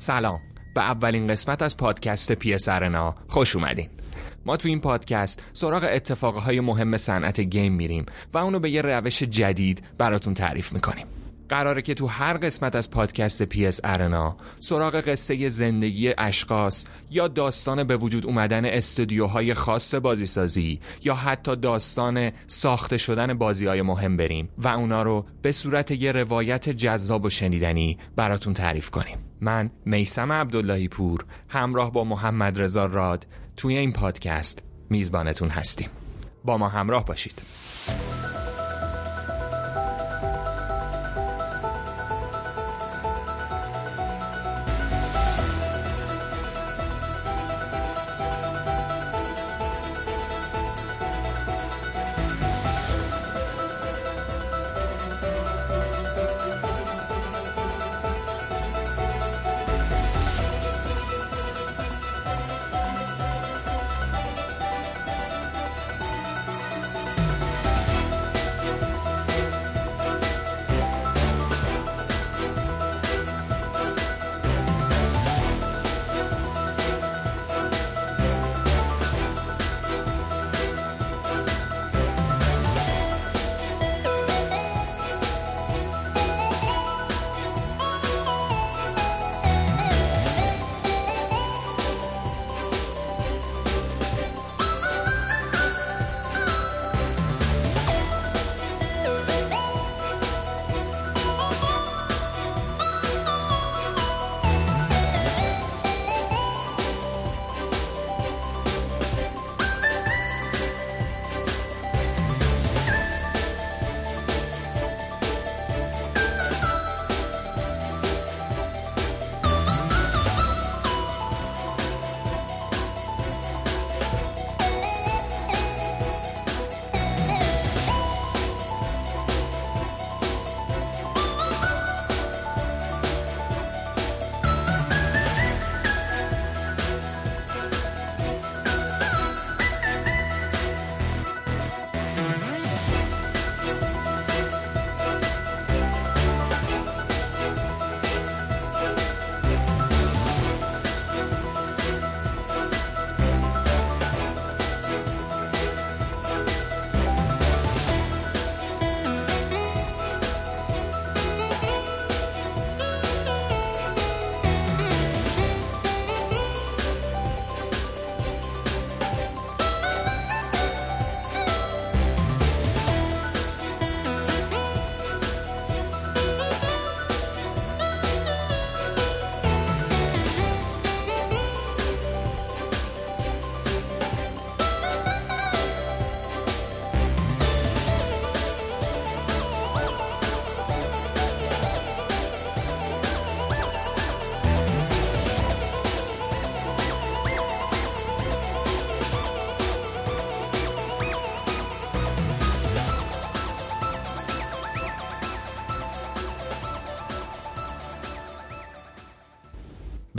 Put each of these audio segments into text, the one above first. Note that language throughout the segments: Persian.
سلام. به اولین قسمت از پادکست PS Arena خوش اومدین. ما تو این پادکست سراغ اتفاقهای مهم صنعت گیم میریم و اونو به یه روش جدید براتون تعریف می‌کنیم. قراره که تو هر قسمت از پادکست PS Arena سراغ قصه زندگی اشخاص یا داستان به وجود اومدن استودیوهای خاص بازیسازی یا حتی داستان ساخته شدن بازی های مهم بریم و اونا رو به صورت یه روایت جذاب و شنیدنی براتون تعریف کنیم. من میسم عبداللهی پور همراه با محمد رضا راد توی این پادکست میزبانتون هستیم. با ما همراه باشید.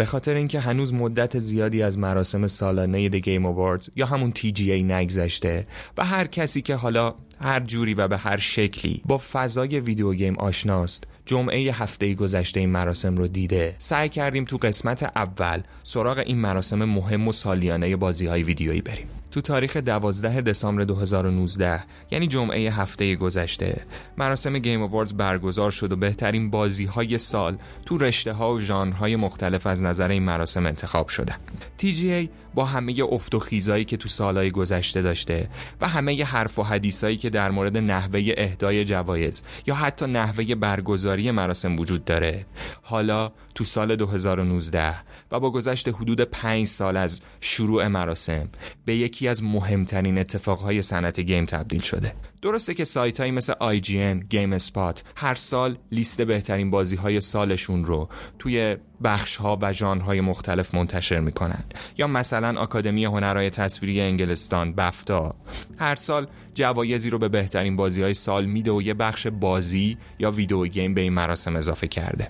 به خاطر اینکه هنوز مدت زیادی از مراسم سالانه د گیم آواردز یا همون TGA نگذشته و هر کسی که حالا هر جوری و به هر شکلی با فضای ویدیو گیم آشناست جمعه هفته گذشته این مراسم رو دیده. سعی کردیم تو قسمت اول سراغ این مراسم مهم و سالیانه بازی های ویدیویی بریم. تو تاریخ 12 دسامبر 2019 یعنی جمعه هفته گذشته مراسم گیم آواردز برگزار شد و بهترین بازی های سال تو رشته ها و ژانرهای مختلف از نظر این مراسم انتخاب شدن. TGA با همه افت و خیزایی که تو سالهای گذشته داشته و همه حرف و حدیثایی که در مورد نحوه اهدای جوایز یا حتی نحوه برگزاری مراسم وجود داره حالا تو سال 2019 و با گذشت حدود پنج سال از شروع مراسم به یکی از مهمترین اتفاقهای صنعت گیم تبدیل شده. درسته که سایت هایی مثل IGN، اسپات هر سال لیست بهترین بازی های سالشون رو توی بخش ها و های مختلف منتشر می‌کنند یا مثلا آکادمی هنرهای تصویری انگلستان بفتا هر سال جوایزی رو به بهترین بازی های سال میده و یه بخش بازی یا ویدیو گیم به این مراسم اضافه کرده.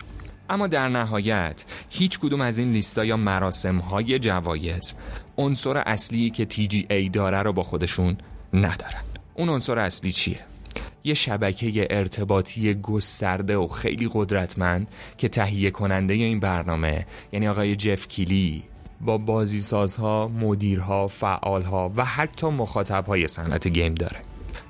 اما در نهایت هیچ کدوم از این لیستا یا مراسم های جوایز عنصر اصلی که TGA داره رو با خودشون ندارن. اون عنصر اصلی چیه؟ یه شبکه ارتباطی گسترده و خیلی قدرتمند که تهیه کننده این برنامه یعنی آقای جف کیلی با بازیسازها، مدیرها، فعالها و حتی مخاطبهای صنعت گیم داره.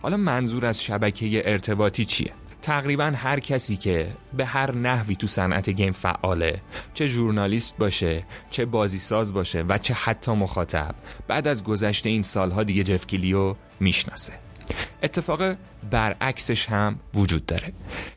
حالا منظور از شبکه ارتباطی چیه؟ تقریبا هر کسی که به هر نحوی تو صنعت گیم فعاله چه ژورنالیست باشه چه بازیساز باشه و چه حتی مخاطب بعد از گذشته این سالها دیگه جف کلیو می‌شناسه. اتفاق برعکسش هم وجود داره.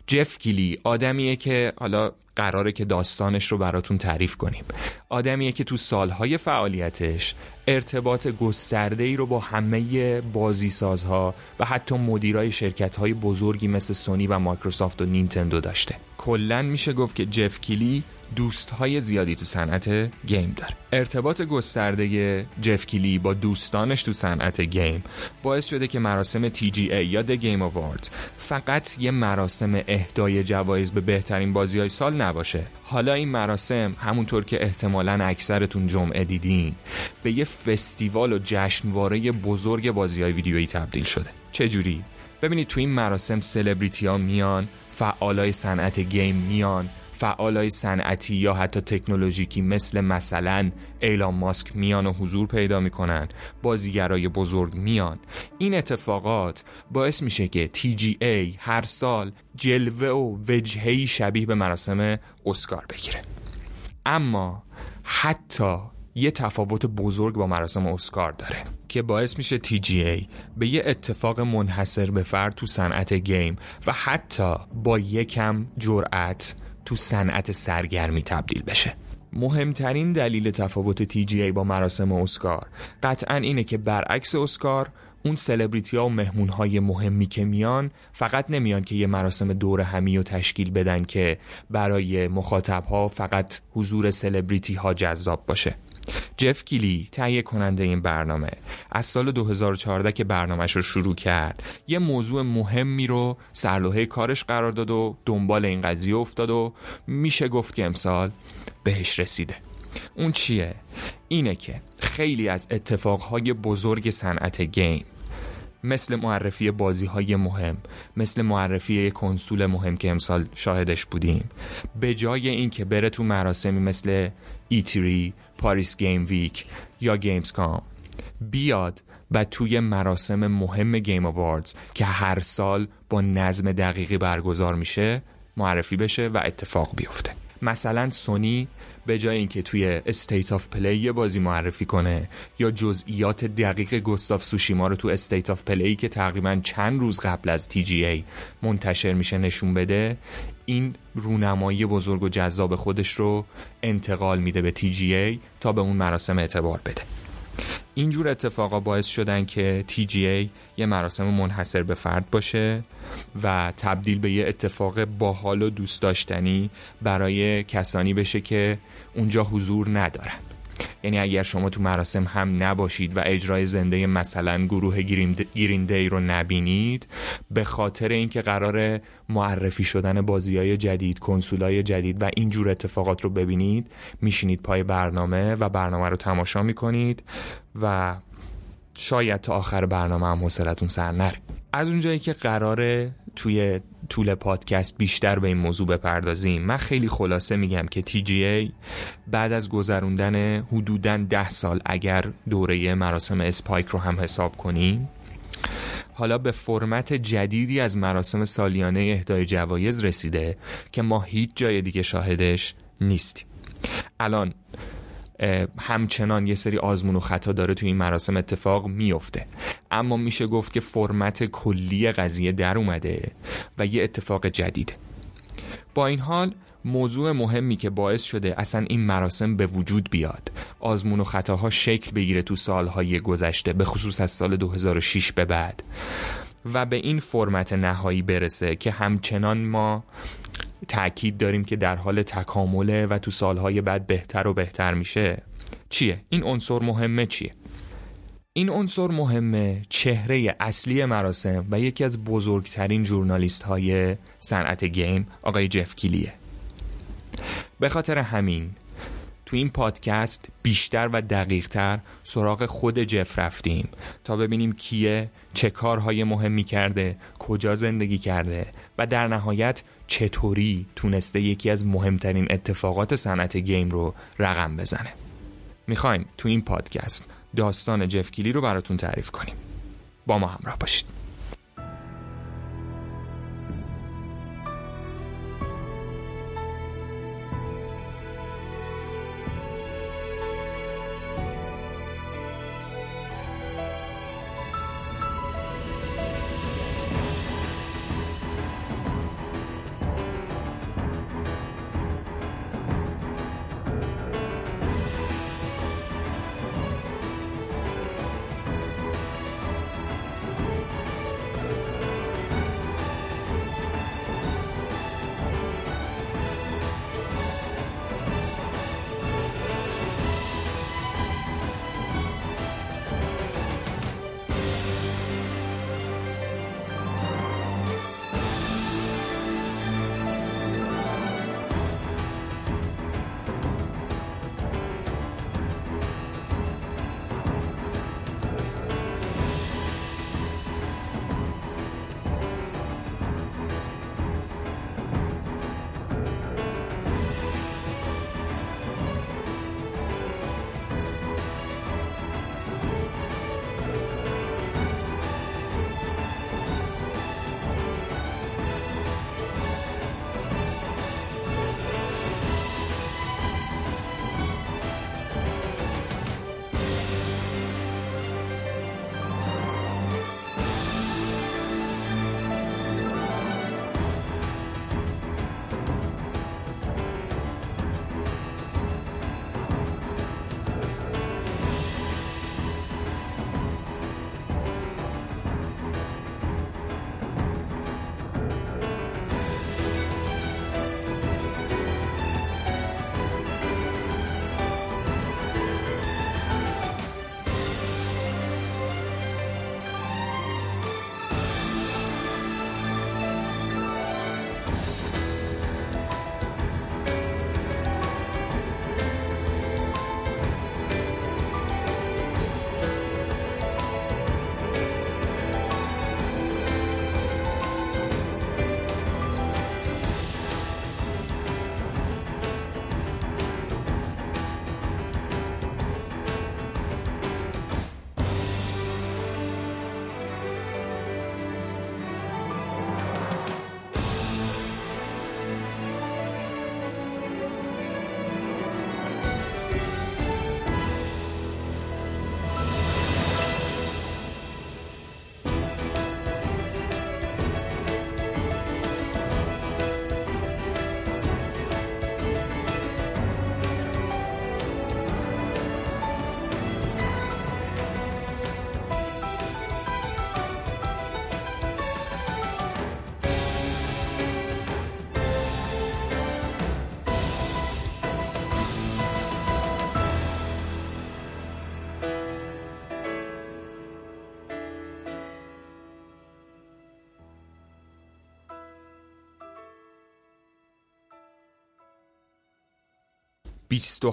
جف کیلی آدمیه که حالا قراره که داستانش رو براتون تعریف کنیم. آدمیه که تو سالهای فعالیتش ارتباط گسترده ای رو با همه بازیسازها و حتی مدیرای شرکت های بزرگی مثل سونی و مایکروسافت و نینتندو داشته. کلا میشه گفت که جف کیلی دوست های زیادی تو صنعت گیم داره. ارتباط گسترده جف کیلی با دوستانش تو صنعت گیم باعث شده که مراسم TGA یا The Game Awards فقط یه مراسم اهدای جوایز به بهترین بازی های سال نباشه. حالا این مراسم همونطور که احتمالا اکثرتون جمعه دیدین به یه فستیوال و جشنواره بزرگ بازی های ویدیویی تبدیل شده. چجوری؟ ببینید تو این مراسم سلبریتی ها میان فعالای صنعت گیم میان فعالای صنعتی یا حتی تکنولوژیکی مثل مثلا ایلان ماسک میان و حضور پیدا می‌کنن بازیگرای بزرگ میان. این اتفاقات باعث میشه که TGA هر سال جلوه و وجهی شبیه به مراسم اسکار بگیره. اما حتی یه تفاوت بزرگ با مراسم اسکار داره که باعث میشه TGA به یه اتفاق منحصر به فرد تو صنعت گیم و حتی با یکم جرأت تو صنعت سرگرمی تبدیل بشه. مهمترین دلیل تفاوت TGA با مراسم اسکار قطعا اینه که برعکس اسکار اون سلبریتی ها و مهمون های مهمی که میان فقط نمیان که یه مراسم دور همی و تشکیل بدن که برای مخاطب ها فقط حضور سلبریتی ها جذاب باشه. جف کیلی تهیه کننده این برنامه از سال 2014 که برنامهش رو شروع کرد یه موضوع مهمی رو سرلوحه کارش قرار داد و دنبال این قضیه افتاد و میشه گفت که امسال بهش رسیده اون چیه؟ اینه که خیلی از اتفاقهای بزرگ صنعت گیم مثل معرفی بازی های مهم مثل معرفی کنسول مهم که امسال شاهدش بودیم به جای اینکه بره تو مراسمی مثل E3 Paris Games Week یا Gamescom بیاد و توی مراسم مهم Game Awards که هر سال با نظم دقیقی برگزار میشه معرفی بشه و اتفاق بیفته. مثلا سونی به جای اینکه توی State of Play یه بازی معرفی کنه یا جزئیات دقیق Ghost of Tsushima رو تو State of Play که تقریبا چند روز قبل از TGA منتشر میشه نشون بده این رونمایی بزرگ و جذاب خودش رو انتقال میده به TGA تا به اون مراسم اعتبار بده. اینجور اتفاقا باعث شدن که TGA یه مراسم منحصر به فرد باشه و تبدیل به یه اتفاق باحال و دوست داشتنی برای کسانی بشه که اونجا حضور ندارن. یعنی اگر شما تو مراسم هم نباشید و اجرای زنده مثلا گروه گرین دی رو نبینید به خاطر اینکه قرار معرفی شدن بازی های جدید کنسولای جدید و اینجور اتفاقات رو ببینید میشینید پای برنامه و برنامه رو تماشا می‌کنید و شاید تا آخر برنامه هم حوصلتون سر نره. از اونجایی که قراره توی طول پادکست بیشتر به این موضوع بپردازیم من خیلی خلاصه میگم که TGA بعد از گذروندن حدوداً ده سال اگر دوره مراسم اسپایک رو هم حساب کنیم حالا به فرمت جدیدی از مراسم سالیانه اهدای جوایز رسیده که ما هیچ جای دیگه شاهدش نیستیم. الان همچنان یه سری آزمون و خطا داره تو این مراسم اتفاق میفته. اما میشه گفت که فرمت کلی قضیه در اومده و یه اتفاق جدیده با این حال موضوع مهمی که باعث شده اصلا این مراسم به وجود بیاد آزمون و خطاها شکل بگیره تو سالهای گذشته به خصوص از سال 2006 به بعد. و به این فرمت نهایی برسه که همچنان ما تاکید داریم که در حال تکامله و تو سالهای بعد بهتر و بهتر میشه چیه؟ این عنصر مهمه چیه؟ این عنصر مهمه چهره اصلی مراسم و یکی از بزرگترین جورنالیست های صنعت گیم آقای جف کیلیه به خاطر همین تو این پادکست بیشتر و دقیقتر سراغ خود جف رفتیم تا ببینیم کیه چه کارهای مهمی کرده کجا زندگی کرده و در نهایت چطوری تونسته یکی از مهمترین اتفاقات صنعت گیم رو رقم بزنه. می‌خوایم تو این پادکست داستان جف کیلی رو براتون تعریف کنیم. با ما همراه باشید.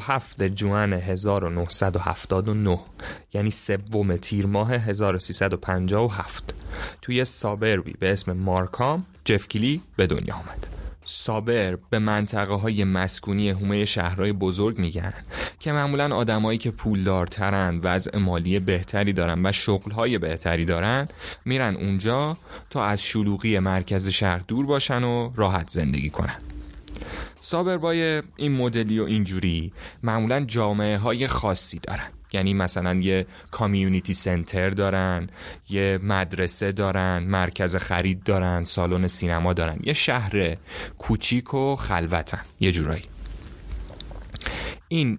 هفت جوان 1979 یعنی سوم تیر ماه 1357 توی سابربی به اسم مارکام جفکیلی به دنیا آمد. سابر به منطقه های مسکونی هومه شهرهای بزرگ میگن که معمولا آدمایی که پولدارترن وضع مالی بهتری دارن و شغلهای بهتری دارن میرن اونجا تا از شلوغی مرکز شهر دور باشن و راحت زندگی کنن. سابربای این مدلی و اینجوری معمولا جامعه های خاصی دارن. یعنی مثلا یه کامیونیتی سنتر دارن یه مدرسه دارن مرکز خرید دارن سالن سینما دارن. یه شهر کوچیک و خلوتن یه جورایی. این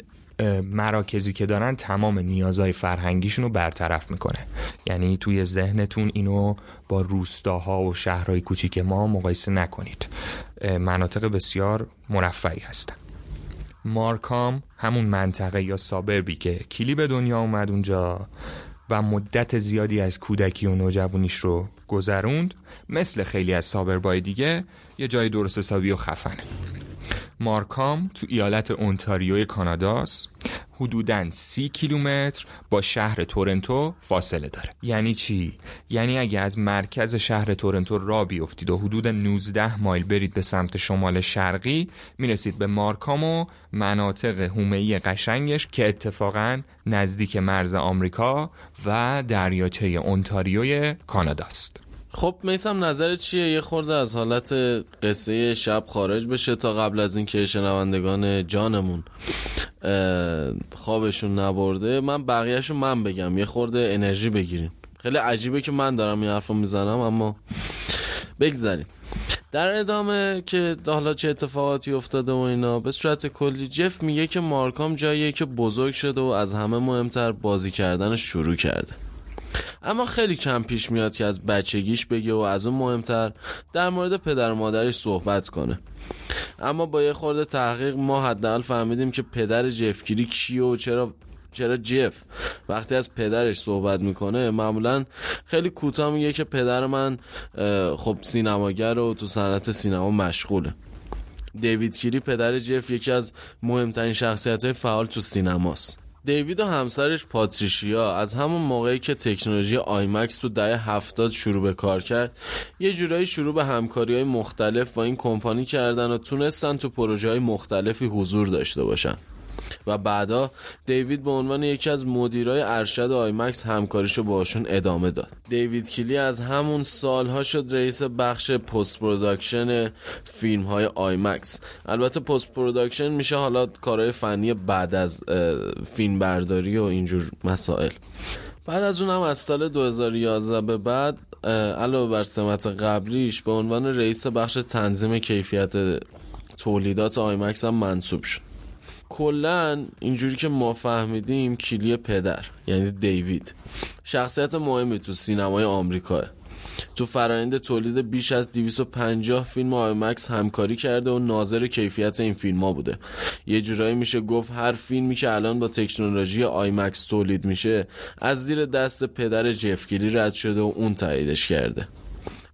مراکزی که دارن تمام نیازهای فرهنگیشون رو برطرف می‌کنه. یعنی توی ذهنتون اینو با روستاها و شهرهای کوچیک ما مقایسه نکنید. مناطق بسیار مرفعی هستن. مارکام همون منطقه یا سابربی که کلی به دنیا اومد اونجا و مدت زیادی از کودکی و نوجوانیش رو گذروند مثل خیلی از سابربای دیگه یه جای درست حسابی و خفنه. مارکام تو ایالت اونتاریوی کاناداست. حدوداً سی کیلومتر با شهر تورنتو فاصله داره. یعنی چی؟ یعنی اگه از مرکز شهر تورنتو را بیفتید و حدود 19 مایل برید به سمت شمال شرقی می‌رسید به مارکام و مناطق هومه‌ای قشنگش که اتفاقا نزدیک مرز آمریکا و دریاچه اونتاریوی کاناداست. خب میسم نظر چیه؟ یه خورده از حالت قصه شب خارج بشه تا قبل از اینکه شنوندگان جانمون خوابشون نبرده. من بقیهشون من بگم. یه خورده انرژی بگیریم خیلی عجیبه که من دارم این حرفو می‌زنم اما بگذاریم. در ادامه که حالا چه اتفاقاتی افتاده و اینا به صورت کلی جف میگه که مارکام جاییه که بزرگ شده و از همه مهمتر بازی کردن شروع کرده. اما خیلی کم پیش میاد که از بچگیش بگه و از اون مهمتر در مورد پدر و مادرش صحبت کنه. اما با یه خورده تحقیق ما حداقل فهمیدیم که پدر جفگیری کیه و چرا چرا جف؟ وقتی از پدرش صحبت می‌کنه معمولا خیلی کوتاه میگه که پدر من خب سینماگر و تو صنعت سینما مشغوله. دیوید کیری پدر جف یکی از مهمترین شخصیت های فعال تو سینماست. دیوید و همسرش پاتریشیا از همون موقعی که تکنولوژی آیمکس تو دهه هفتاد شروع به کار کرد یه جورایی شروع به همکاری های مختلف با این کمپانی کردن و تونستن تو پروژه های مختلفی حضور داشته باشن. و بعدا دیوید به عنوان یکی از مدیرای ارشد IMAX همکاریشو باشون ادامه داد. دیوید کیلی از همون سالها شد رئیس بخش post production فیلم های IMAX. البته post production میشه حالا کارهای فنی بعد از فیلم برداری و اینجور مسائل. بعد از اونم از سال 2011 به بعد علاوه بر سمت قبلیش به عنوان رئیس بخش تنظیم کیفیت تولیدات IMAX هم منصوب شد. کلا اینجوری که ما فهمیدیم کیلی پدر یعنی دیوید. شخصیت مهمی تو سینمای آمریکاه. تو فرایند تولید بیش از 250 فیلم IMAX همکاری کرده و ناظر کیفیت این فیلم ها بوده. یه جورایی میشه گفت هر فیلمی که الان با تکنولوژی IMAX تولید میشه از زیر دست پدر جف کیلی رد شده و اون تاییدش کرده.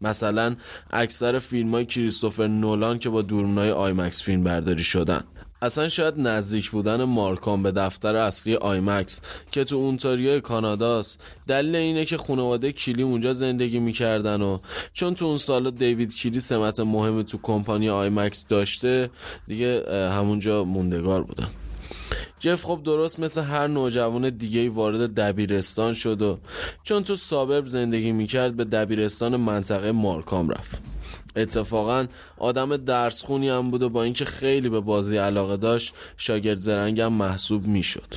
مثلا اکثر فیلم های کریستوفر نولان که با دوربینای IMAX فیلم برداری شدن. اصلا شاید نزدیک بودن مارکام به دفتر اصلی IMAX که تو اونتاریو کاناداست. دلیل اینه که خانواده کیلی اونجا زندگی می‌کردن و چون تو اون سالا دیوید کیلی سمت مهمی تو کمپانی IMAX داشته دیگه همونجا موندگار بودن. جف خب درست مثل هر نوجوان دیگه وارد دبیرستان شد و چون تو سابرب زندگی می‌کرد به دبیرستان منطقه مارکام رفت. اتفاقا آدم درس خونی هم بود و با اینکه خیلی به بازی علاقه داشت شاگرد زرنگم محسوب می‌شد.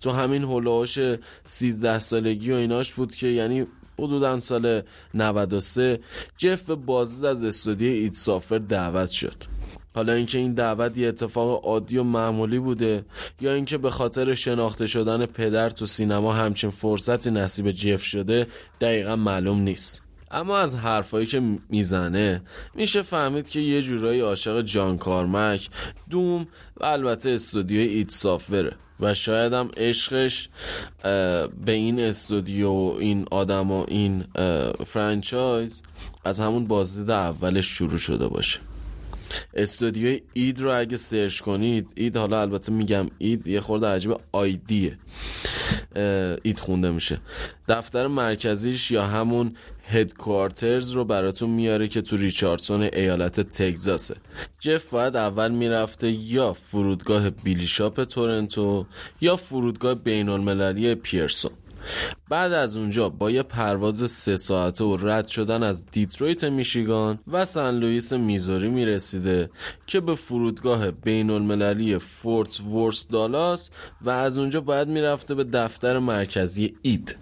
تو همین هلوهاش 13 سالگی و ایناش بود که یعنی حدودا سال 93 جف به بازدید از استودیو ایت سافر دعوت شد. حالا اینکه این دعوت یه اتفاق عادی و معمولی بوده یا اینکه به خاطر شناخته شدن پدر تو سینما همچین فرصتی نصیب جف شده دقیقا معلوم نیست. اما از حرفایی که می‌زنه میشه فهمید که یه جورایی عاشق جان کارمک دوم و البته استودیو ایت سافوره. و شاید هم عشقش به این استودیو و این آدم و این فرانچایز از همون بازدید اولش شروع شده باشه. استودیوی id رو اگه سرچ کنید id حالا البته میگم id یه خورده عجیب ID یه. id خونده میشه. دفتر مرکزیش یا همون headquarters رو براتون میاره که تو ریچاردسون ایالت تگزاسه. جف باید اول می‌رفته یا فرودگاه بیلی بیشاپ تورنتو یا فرودگاه بین المللی پیرسون. بعد از اونجا با یه پرواز سه ساعته و رد شدن از دیترویت میشیگان و سن لوئیس میزوری می‌رسیده که به فرودگاه بین المللی فورت ورس دالاس و از اونجا باید می‌رفته به دفتر مرکزی اید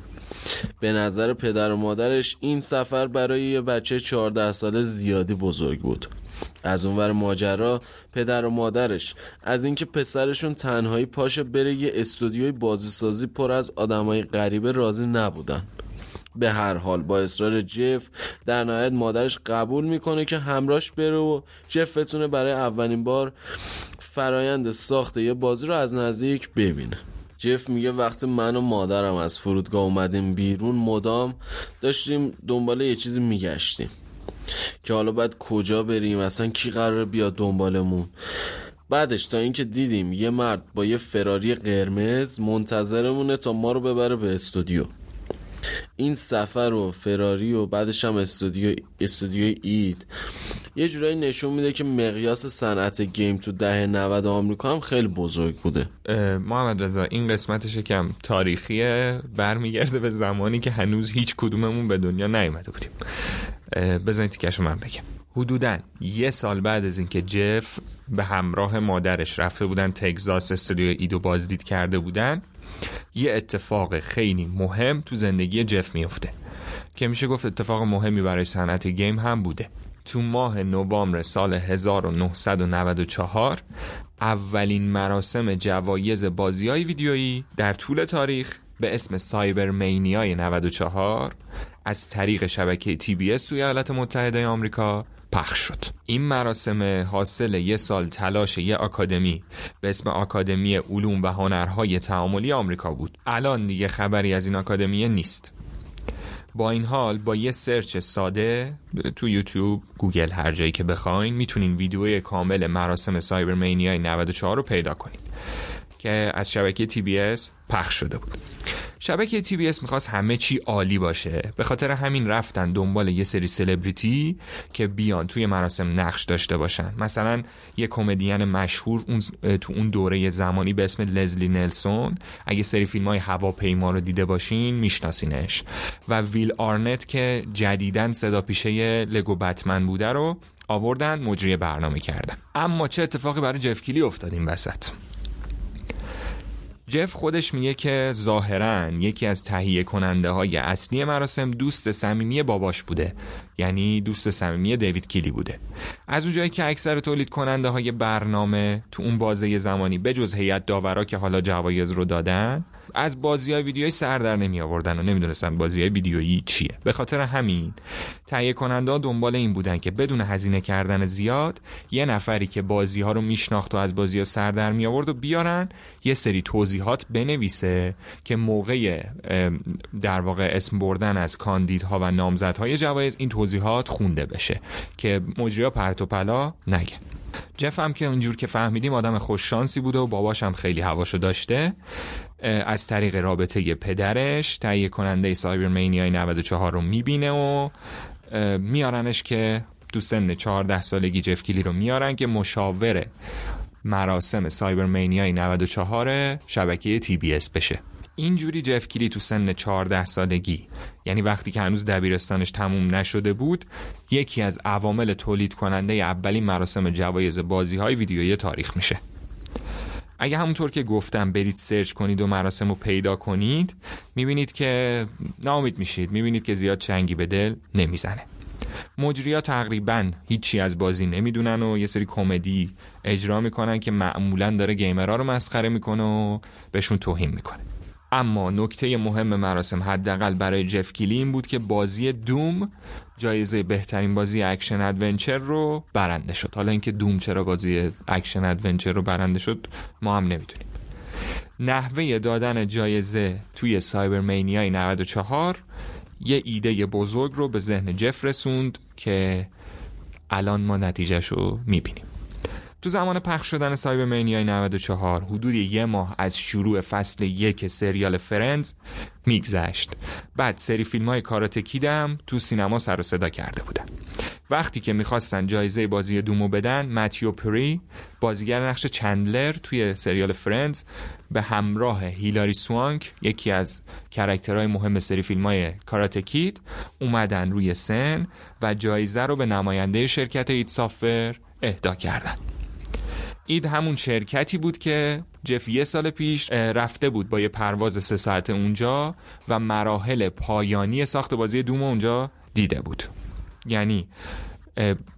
به نظر پدر و مادرش این سفر برای یه بچه 14 ساله زیادی بزرگ بود. از اونور ماجرا پدر و مادرش از اینکه پسرشون تنهایی پاشه بره یه استودیوی بازیسازی پر از آدمای غریبه راضی نبودن. به هر حال با اصرار جف در نهایت مادرش قبول می‌کنه که همراش بره و جف بتونه برای اولین بار فرایند ساخت یه بازی رو از نزدیک ببینه. جف میگه وقتی من و مادرم از فرودگاه اومدیم بیرون مدام داشتیم دنبال یه چیزی میگشتیم که حالا باید کجا بریم؟ اصلا کی قرار بیاد دنبالمون؟ بعدش تا اینکه دیدیم یه مرد با یه فراری قرمز منتظرمونه تا ما رو ببره به استودیو. این سفر و فراری و بعدش هم استودیو استودیو اید. یه جورایی نشون میده که مقیاس صنعت گیم تو دهه 90 آمریکا هم خیلی بزرگ بوده. محمد رضا این قسمتش کم تاریخیه برمیگرده به زمانی که هنوز هیچ کدوممون به دنیا نیومده بودیم. بزنید تیکشو من بگم. حدودا یه سال بعد از اینکه جف به همراه مادرش رفته بودن تگزاس استودیو ایدو بازدید کرده بودن یه اتفاق خیلی مهم تو زندگی جف میفته که میشه گفت اتفاق مهمی برای صنعت گیم هم بوده. تو ماه نوامبر سال 1994 اولین مراسم جوایز بازی های ویدیویی در طول تاریخ به اسم Cybermania 94 از طریق شبکه TBS توی ایالات متحده آمریکا پخش شد. این مراسم حاصل یه سال تلاش یه آکادمی به اسم آکادمی علوم و هنرهای تعاملی آمریکا بود. الان دیگه خبری از این آکادمی نیست. با این حال با یه سرچ ساده تو یوتیوب گوگل هر جایی که بخواین می‌تونین ویدیوی کامل مراسم Cybermania 94 رو پیدا کنید که از شبکه TBS پخش شده بود. شبکه TBS می‌خواست همه چی عالی باشه. به خاطر همین رفتن دنبال یه سری سلبریتی که بیان توی مراسم نقش داشته باشن. مثلا یه کمدین مشهور اون تو اون دوره زمانی به اسم لزلی نلسون. اگه سری فیلم های هواپیما رو دیده باشین میشناسینش. و ویل آرنت که جدیدن صدا پیشه لگو بتمن بوده رو آوردن مجری برنامه کردن. اما چه اتفاقی برای جفکیلی افتاد این وسط؟ جف خودش میگه که ظاهرا یکی از تهیه کننده های اصلی مراسم دوست صمیمی باباش بوده. یعنی دوست صمیمی دیوید کیلی بوده. از اونجایی که اکثر تولید کننده های برنامه تو اون بازه زمانی بجز هیئت داورا که حالا جوایز رو دادن از بازی های ویدیویی سر در نمی آوردن و نمی‌دونستن بازی های ویدیویی چیه. به خاطر همین تهیه کننده دنبال این بودن که بدون هزینه کردن زیاد یه نفری که بازی ها رو میشناخت و از بازی ها سر در می آورد و بیارن یه سری توضیحات بنویسه که موقع در واقع اسم بردن از کاندیدها و نامزدهای جوایز این توضیحات خونده بشه که مجریا پرت و پلا نگه جف هم که اونجور که فهمیدیم آدم خوش شانسی بوده و باباش هم خیلی هواشو داشته. از طریق رابطه پدرش تهیه کننده Cybermania 94 رو می‌بینه و میارنش که تو سن 14 سالگی جف کیلی رو میارن که مشاور مراسم Cybermania 94 شبکه TBS بشه. اینجوری جف کیلی تو سن 14 سالگی یعنی وقتی که هنوز دبیرستانش تموم نشده بود یکی از عوامل تولید کننده اولین مراسم جوایز بازی های ویدیویی تاریخ میشه. اگه همونطور که گفتم برید سرچ کنید و مراسم رو پیدا کنید می‌بینید که ناامید میشید. می‌بینید که زیاد چنگی به دل نمی‌زنه. مجریا تقریبا هیچی از بازی نمی‌دونن و یه سری کمدی اجرا می‌کنن که معمولا داره گیمرها رو مسخره می‌کنه و بهشون توهین می‌کنه. اما نکته مهم مراسم حداقل برای جف کیلی این بود که بازی Doom جایزه بهترین بازی action adventure رو برنده شد. حالا اینکه Doom چرا بازی action adventure رو برنده شد ما هم نمی‌دونیم. نحوه دادن جایزه توی Cybermania 94 یه ایده بزرگ رو به ذهن جف رسوند که الان ما نتیجهش رو می‌بینیم. تو زمان پخش شدن Cybermania 94 حدود یه ماه از شروع فصل یک سریال Friends میگذشت. بعد سری فیلم های Karate Kid م تو سینما سر و صدا کرده بودن وقتی که می‌خواستن جایزه بازی Doom و بدن متیو پری بازیگر نقش چندلر توی سریال Friends به همراه هیلاری سوانک یکی از character های مهم سری فیلم های Karate Kid اومدن روی سن و جایزه رو به نماینده شرکت ایت سافر اهدا کردن. اید همون شرکتی بود که جف یه سال پیش رفته بود با یه پرواز سه ساعت اونجا و مراحل پایانی ساخت بازی دوم اونجا دیده بود. یعنی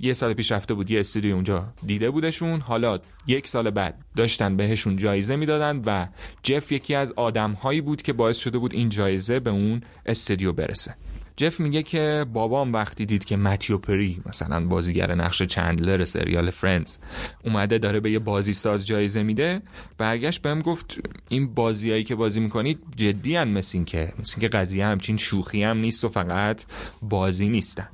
یه سال پیش رفته بود یه استودیو اونجا دیده بودشون. حالا یک سال بعد داشتن بهشون جایزه می‌دادن و جف یکی از آدم هایی بود که باعث شده بود این جایزه به اون استودیو برسه. جف میگه که بابام وقتی دید که متیو پری مثلا بازیگر نقش چندلر سریال فرندز اومده داره به یه بازی ساز جایزه میده برگشت بهم گفت این بازیایی که بازی می‌کنید جدی ان مثل که مثل که قضیه همچین شوخی هم نیست و فقط بازی نیستن.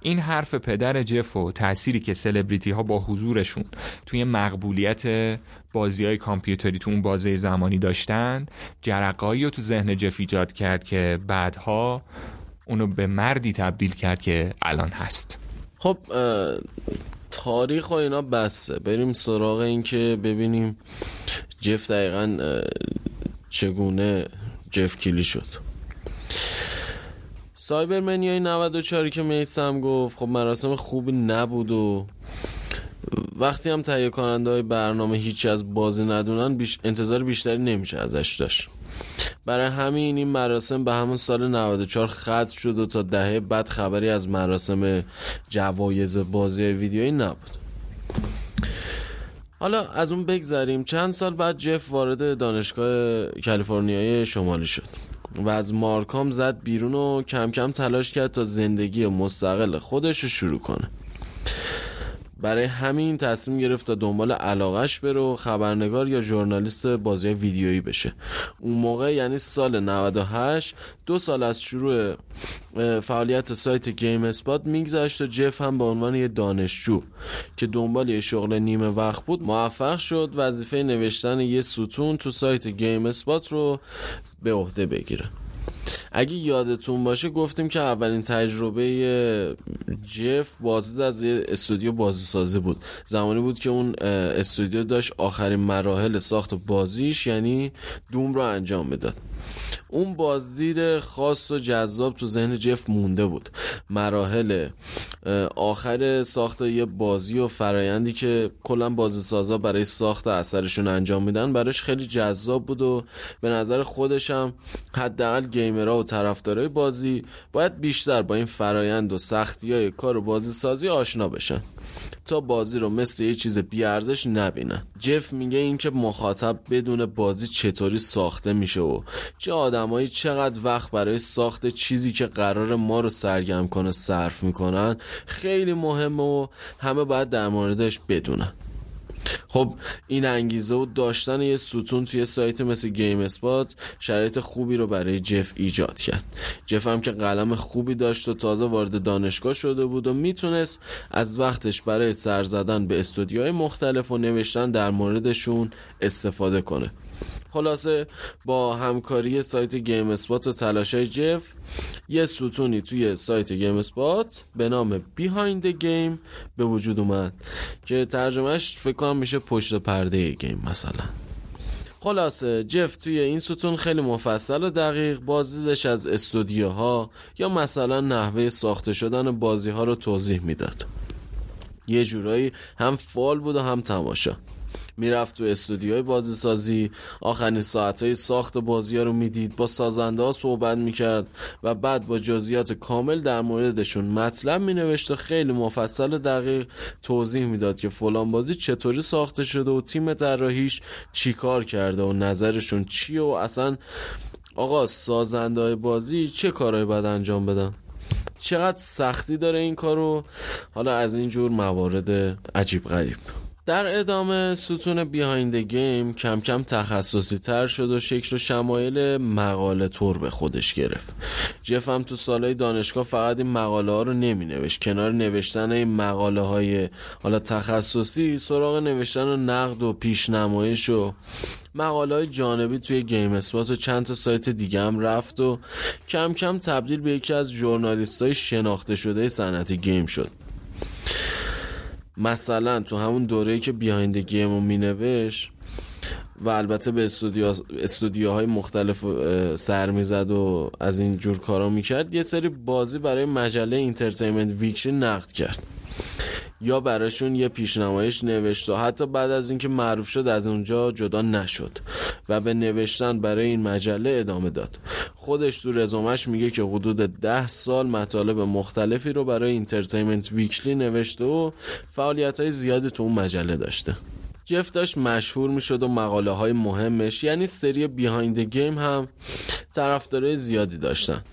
این حرف پدر جف و تأثیری که سلبریتی ها با حضورشون توی مقبولیت بازی های کامپیوتری تو اون بازه زمانی داشتن جرقایی رو تو ذهن جف ایجاد کرد که بعدها اونو به مردی تبدیل کرد که الان هست. خب تاریخ و اینا بسه. بریم سراغ این که ببینیم جف دقیقا چگونه جف کلی شد. سایبر منیای 94 که میسم گفت خب مراسم خوبی نبود و وقتی هم تهیه کننده های برنامه هیچی از بازی ندونن بیش... انتظار بیشتری نمیشه ازش داشت. برای همین این مراسم به همون سال 94 ختم شد و تا دهه بعد خبری از مراسم جوایز بازی ویدیویی نبود. حالا از اون بگذریم. چند سال بعد جف وارد دانشگاه کالیفرنیای شمالی شد و از مارکام زد بیرون و کم کم تلاش کرد تا زندگی مستقل خودش رو شروع کنه. برای همین تصمیم گرفت تا دنبال علاقش بره و خبرنگار یا ژورنالیست بازی ویدیویی بشه. اون موقع یعنی سال 98 دو سال از شروع فعالیت سایت GameSpot میگذشت و جف هم به عنوان یه دانشجو که دنبال یه شغل نیمه وقت بود موفق شد وظیفه نوشتن یه ستون تو سایت GameSpot رو به عهده بگیره. اگه یادتون باشه گفتیم که اولین تجربه جف بازدید از یه استودیو بازی سازی بود. زمانی بود که اون استودیو داشت آخرین مراحل ساخت بازیش یعنی دوم رو انجام می‌داد. اون بازدید خاص و جذاب تو ذهن جف مونده بود. مراحل آخر ساخت یه بازی و فرایندی که کلا بازی سازا برای ساخت اثرشون انجام میدن براش خیلی جذاب بود و به نظر خودشم حداقل گیمرها و طرفدارای بازی باید بیشتر با این فرایند و سختی های کار بازی سازی آشنا بشن تا بازی رو مثل یه چیز بیارزش نبینن. جف میگه اینکه مخاطب بدون بازی چطوری ساخته میشه و چه آدمایی چقدر وقت برای ساخت چیزی که قرار ما رو سرگرم کنه صرف می‌کنن خیلی مهمه و همه باید در موردش بدونن. خب این انگیزه و داشتن یه ستون توی سایت مثل گیم اسپات شرایط خوبی رو برای جف ایجاد کرد. جف هم که قلم خوبی داشت و تازه وارد دانشگاه شده بود و می‌تونست از وقتش برای سر زدن به استودیوهای مختلف و نوشتن در موردشون استفاده کنه. خلاصه با همکاری سایت GameSpot و تلاشای جف یه ستونی توی سایت GameSpot به نام Behind the Game به وجود اومد که ترجمهش فکر کنم میشه پشت پرده گیم مثلا. خلاصه جف توی این ستون خیلی مفصل و دقیق بازدیدش از استودیوها یا مثلا نحوه ساخته شدن بازی ها رو توضیح می‌داد. یه جورایی هم فال بود و هم تماشا. می‌رفت تو استودیوی بازی سازی آخرین ساعت ساخت بازی ها رو می‌دید. با سازنده ها صحبت می‌کرد و بعد با جزئیات کامل در موردشون مطلب مینوشت و خیلی مفصل دقیق توضیح می‌داد که فلان بازی چطوری ساخته شده و تیم طراحیش چیکار کرده و نظرشون چیه و اصلا آقا سازنده های بازی چه کارهایی باید انجام بدن؟ چقدر سختی داره این کارو؟ حالا از اینجور موارد عجیب غریب. در ادامه ستون بیهایند گیم کم کم تخصصی تر شد و شکل و شمایل مقاله طور به خودش گرفت. جف هم تو سالهای دانشگاه فقط این مقاله ها رو نمی نوشت. کنار نوشتن این مقاله های حالا تخصصی سراغ نوشتن و نقد و پیشنمایش و مقاله های جانبی توی گیم اسپات و چند تا سایت دیگه هم رفت و کم کم تبدیل به یکی از ژورنالیست های شناخته شده صنعت گیم شد. مثلا تو همون دوره‌ای که Behind the Game رو مینوشت و البته به استودیو استودیوهای مختلف سر می‌زد و از این جور کارا می‌کرد. یه سری بازی برای مجله Entertainment Weekly نقد کرد. یا براشون یه پیشنمایش نوشت و حتی بعد از اینکه معروف شد از اونجا جدا نشد و به نوشتن برای این مجله ادامه داد. خودش تو رزومش میگه که حدود ده سال مطالب مختلفی رو برای Entertainment Weekly نوشته و فعالیت های زیادی تو اون مجله داشته. جف داشت مشهور می‌شد و مقاله های مهمش یعنی سری Behind the Game هم طرفدارای زیادی داشتن.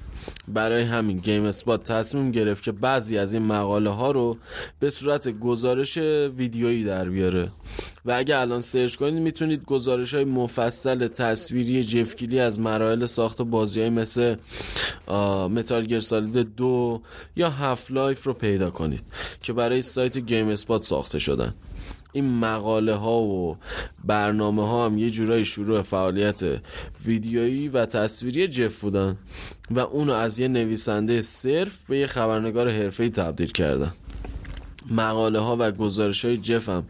برای همین GameSpot تصمیم گرفت که بعضی از این مقاله ها رو به صورت گزارش ویدیویی در بیاره. و اگه الان سرچ کنید می‌تونید گزارش های مفصل تصویری جف کیلی از مراحل ساخت بازی های مثل Metal Gear Solid دو یا Half-Life رو پیدا کنید که برای سایت GameSpot ساخته شدن. این مقاله ها و برنامه ها هم یه جورایی شروع فعالیت ویدیویی و تصویری جف بودن و اونو از یه نویسنده صرف به یه خبرنگار حرفه‌ای تبدیل کردن. مقاله ها و گزارش های جف هم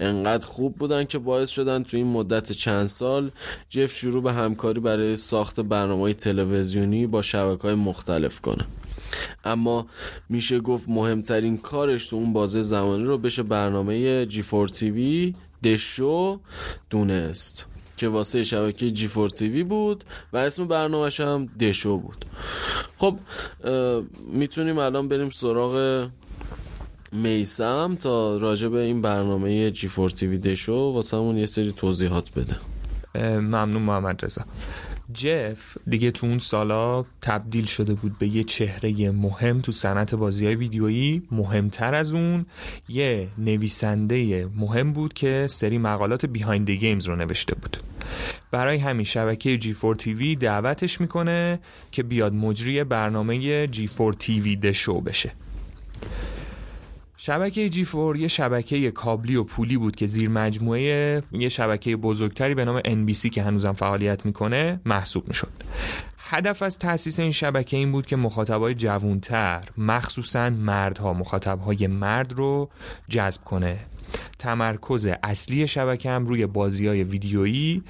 انقدر خوب بودن که باعث شدن تو این مدت چند سال جف شروع به همکاری برای ساخت برنامه های تلویزیونی با شبکه های مختلف کنه. اما میشه گفت مهمترین کارش تو اون بازه زمانی رو بشه برنامه جی فور تیوی دشو دونست که واسه شبکه جی فور تیوی بود و اسم برنامهش هم دشو بود. خب می‌تونیم الان بریم سراغ میسم تا راجع به این برنامه جی فور تیوی دشو واسه همون یه سری توضیحات بده. ممنون محمد رضا. جف دیگه تو اون سالا تبدیل شده بود به یه چهره مهم تو صنعت بازی های ویدیویی مهمتر از اون یه نویسنده مهم بود که سری مقالات بیهایند گیمز رو نوشته بود. برای همین شبکه جی 4 تیوی دعوتش می‌کنه که بیاد مجری برنامه جی 4 تیوی دشو بشه. شبکه جی فور یه شبکه کابلی و پولی بود که زیر مجموعه یه شبکه بزرگتری به نام NBC که هنوزم فعالیت می‌کنه محسوب می‌شد. هدف از تأسیس این شبکه این بود که مخاطبای جوانتر مخصوصا مردها مخاطبهای مرد رو جذب کنه. تمرکز اصلی شبکه هم روی بازی های ویدیویی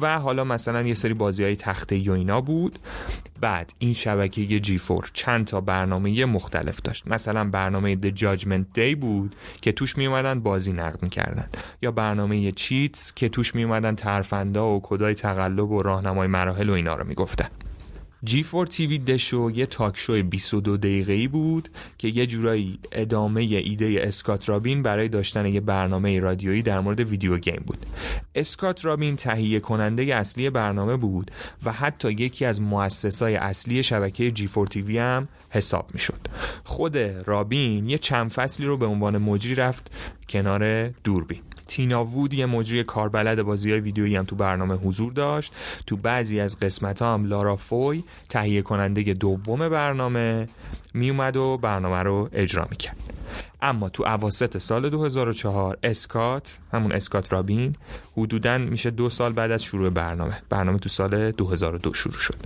و حالا مثلا یه سری بازی های تخته و اینا بود. بعد این شبکه جی فور چند تا برنامه مختلف داشت. مثلا برنامه The Judgment Day بود که توش می اومدن بازی نقد می‌کردن. یا برنامه چیتس که توش می اومدن ترفندا و کدای تقلب و راهنمای مراحل و اینا رو می‌گفتن. جی 4 تیوی دشو یه تاک شو 22 دقیقه‌ای بود که یه جورایی ادامه ایده اسکات رابین برای داشتن یه برنامه رادیویی در مورد ویدیو گیم بود. اسکات رابین تهیه کننده اصلی برنامه بود و حتی یکی از مؤسسای اصلی شبکه جی 4 تیوی هم حساب می شد. خود رابین یه چند فصلی رو به عنوان مجری رفت کنار دوربین. تینا وود یه مجری کاربلد بازی های ویدیویی هم تو برنامه حضور داشت. تو بعضی از قسمت هم لارا فوی تهیه کننده دوم برنامه میومد و برنامه رو اجرا می‌کرد. اما تو اواسط سال 2004 اسکات همون اسکات رابین حدودا میشه دو سال بعد از شروع برنامه. برنامه تو سال 2002 شروع شد.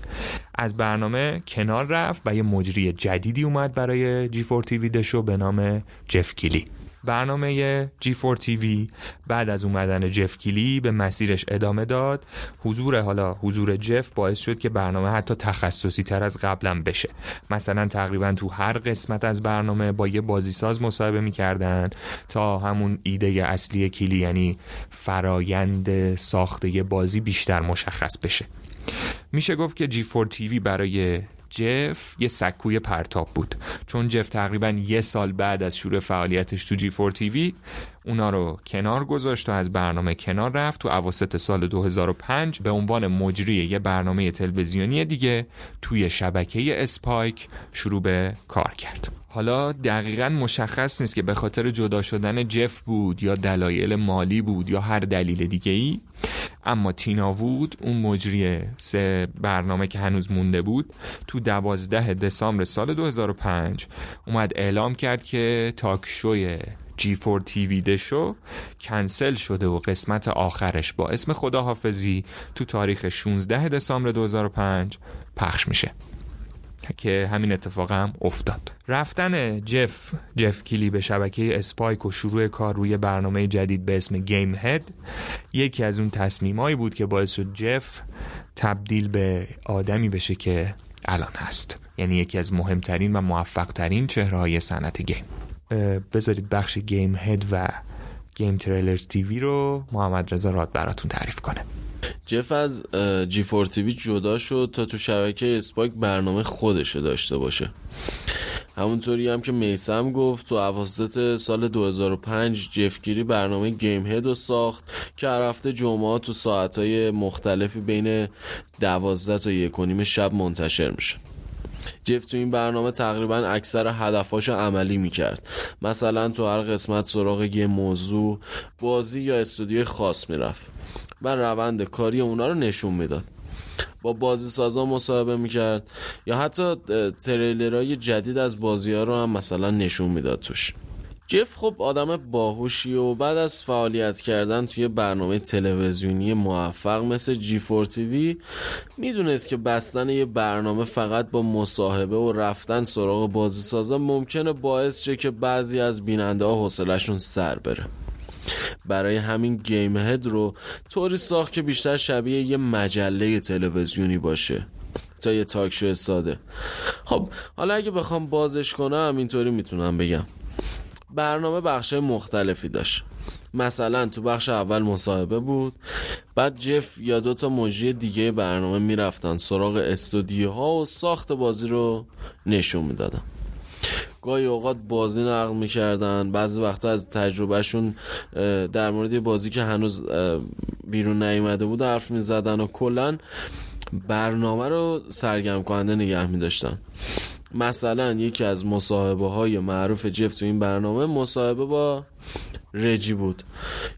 از برنامه کنار رفت و یه مجری جدیدی اومد برای جی 4 تیوی دشو به نام جف کیلی. برنامه G4 TV بعد از اومدن جف کیلی به مسیرش ادامه داد. حضور حالا حضور جف باعث شد که برنامه حتی تخصصی تر از قبلا بشه. مثلا تقریبا تو هر قسمت از برنامه با یه بازیساز مصاحبه می‌کردن تا همون ایده اصلی کیلی یعنی فرایند ساخته بازی بیشتر مشخص بشه. میشه گفت که G4 TV برای جف یه سکوی پرتاب بود. چون جف تقریبا یه سال بعد از شروع فعالیتش تو جی فور تیوی اونا رو کنار گذاشت و از برنامه کنار رفت تو عواسط سال 2005 به عنوان مجری یه برنامه تلویزیونی دیگه توی شبکه اسپایک شروع به کار کرد. حالا دقیقا مشخص نیست که به خاطر جدا شدن جف بود یا دلایل مالی بود یا هر دلیل دیگه ای اما تینا وود اون مجری سه برنامه که هنوز مونده بود تو دوازده دسامبر سال 2005 اومد اعلام کرد که تاک شوی جی 4 تیوی دشو کنسل شده و قسمت آخرش با اسم خداحافظی تو تاریخ 16 دسامبر 2005 پخش میشه. که همین اتفاق هم افتاد. رفتن جف جف کیلی به شبکه Spike و شروع کار روی برنامه جدید به اسم GameHead یکی از اون تصمیمایی بود که باعث شد جف تبدیل به آدمی بشه که الان هست. یعنی یکی از مهمترین و موفقترین چهره های صنعت گیم. بذارید بخش GameHead و GameTrailers TV رو محمد رضا راد براتون تعریف کنه. جف از G4 TV جدا شد تا تو شبکه Spike برنامه خودشو داشته باشه. همونطوری هم که میسم گفت تو اواسط سال 2005 جف کیلی برنامه GameHead رو ساخت که هفته جمعه تو ساعتهای مختلفی بین 12 تا یک و نیم شب منتشر میشه. جف تو این برنامه تقریبا اکثر هدفاشو عملی می‌کرد. مثلا تو هر قسمت سراغ یه موضوع بازی یا استودیو خاص می‌رفت. و روند کاری اونا رو نشون می‌داد. با بازی سازا مصاحبه می‌کرد یا حتی تریلرهای جدید از بازی ها رو هم مثلا نشون می‌داد توش. جف خب آدم باهوشی و بعد از فعالیت کردن توی برنامه تلویزیونی موفق مثل جی فور تیوی می‌دونست که بستن یه برنامه فقط با مصاحبه و رفتن سراغ بازی سازا ممکنه باعث شه که بعضی از بیننده ها حوصلشون سر بره. برای همین گیم هد رو طوری ساخت که بیشتر شبیه یه مجله تلویزیونی باشه تا یه تاک ساده. خب حالا اگه بخوام بازش کنم اینطوری می‌تونم بگم. برنامه بخش مختلفی داشت. مثلا تو بخش اول مصاحبه بود بعد جف یا دو تا مجری دیگه برنامه می‌رفتن سراغ استودیوها و ساخت بازی رو نشون می‌دادن. گاهی اوقات بازی نقل می‌کردن بعضی وقتا از تجربهشون در مورد بازی که هنوز بیرون نیومده بود حرف می‌زدن و کلا برنامه رو سرگرم کننده نگه میداشتن. مثلا یکی از مصاحبه های معروف جف تو این برنامه مصاحبه با رجی بود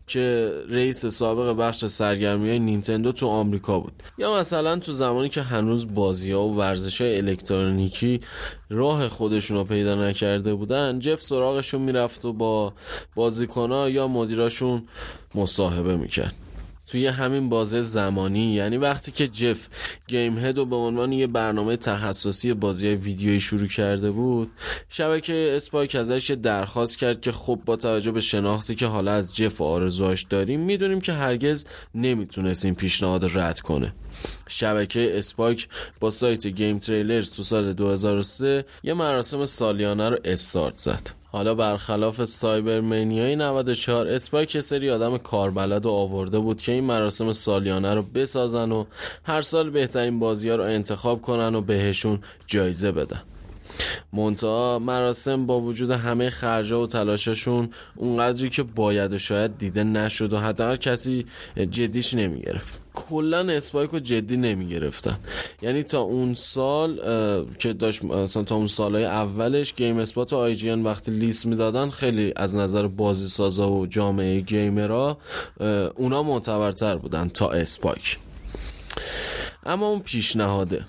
که رئیس سابق بخش سرگرمی های نینتندو تو آمریکا بود. یا مثلا تو زمانی که هنوز بازی ها و ورزش های الکترونیکی راه خودشون رو پیدا نکرده بودن جف سراغشون می‌رفت و با بازیکن یا مدیراشون مصاحبه می‌کرد. توی همین بازه زمانی. یعنی وقتی که جف گیم هد رو به عنوان یه برنامه تخصصی بازی ویدیویی شروع کرده بود شبکه اسپایک ازش درخواست کرد که خب با توجه به شناختی که حالا از جف و داریم می‌دونیم که هرگز نمی‌تونست این پیشنهاد رد کنه. شبکه Spike با سایت GameTrailers تو سال 2003 یه مراسم سالیانه رو استارت زد. حالا برخلاف سایبرمنیای 94 Spike سری آدم کاربلد و آورده بود که این مراسم سالیانه رو بسازن و هر سال بهترین بازی ها رو انتخاب کنن و بهشون جایزه بدن. منتها مراسم با وجود همه خرجا و تلاششون اونقدری که باید و شاید دیده نشد و حتی کسی جدیش نمی‌گرفت. کلا Spike رو جدی نمی گرفتن یعنی تا اون سال که داشت مثلا تا اون سالهای اولش GameSpot و IGN وقتی لیست می‌دادن خیلی از نظر بازی سازا و جامعه گیمرها اونا معتبرتر بودن تا Spike. اما اون پیشنهاده.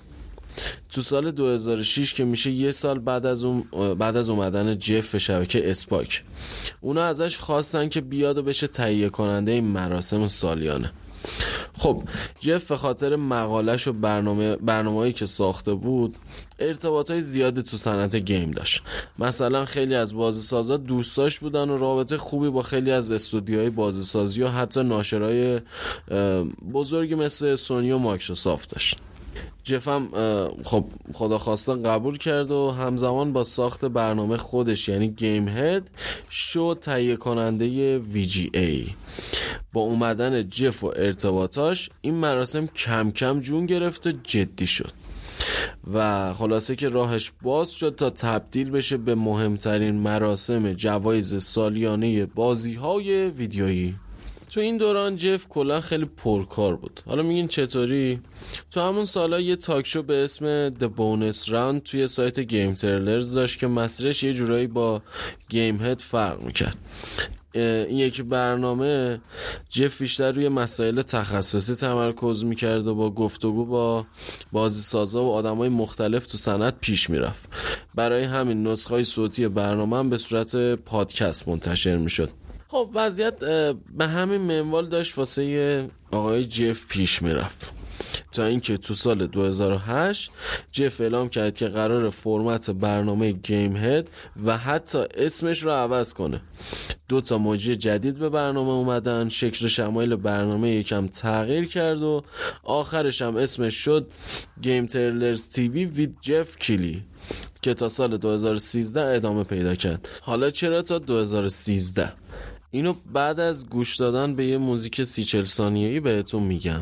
تو سال 2006 که میشه یه سال بعد از اون بعد از اومدن جف به شبکه Spike. اونا ازش خواستن که بیاد و بشه تهیه کننده این مراسم سالیانه. خب جف به خاطر مقالش و برنامه برنامه‌ای که ساخته بود ارتباط های زیادی تو صنعت گیم داشت. مثلا خیلی از بازی سازا دوستاش بودن و رابطه خوبی با خیلی از استودیوهای بازی سازی و حتی ناشرای بزرگی مثل سونی و مایکروسافت داشت. جفم خب خدا خواسته قبول کرد و همزمان با ساخت برنامه خودش یعنی گیم هد شد تهیه کننده VGA با اومدن جف و ارتباطاش این مراسم کم کم جون گرفت و جدی شد. و خلاصه که راهش باز شد تا تبدیل بشه به مهمترین مراسم جوایز سالیانه بازی های ویدیویی. تو این دوران جف کلا خیلی پرکار بود. حالا میگین چطوری؟ تو همون سالا یه تاکشو به اسم The Bonus Round توی سایت گیم ترلرز داشت که مسیرش یه جورایی با گیم هد فرق می‌کرد. این یکی برنامه جف بیشتر روی مسائل تخصصی تمرکز می‌کرد و با گفتگو با بازی سازا و آدم های مختلف تو صنعت پیش می‌رفت. برای همین نسخه های صوتی برنامه هم به صورت پادکست منتشر می‌شد. خب وضعیت به همین منوال داشت واسه آقای جف پیش می‌رفت. تا اینکه تو سال 2008 جف اعلام کرد که قرار فرمت برنامه GameHead و حتی اسمش رو عوض کنه. دو تا مجری جدید به برنامه اومدن شکل شمایل برنامه یکم تغییر کرد و آخرش هم اسمش شد GameTrailers TV with Geoff Keighley که تا سال 2013 ادامه پیدا کرد. حالا چرا تا 2013 اینو بعد از گوش دادن به یه موزیک سی چل ثانیه‌ای بهتون میگم.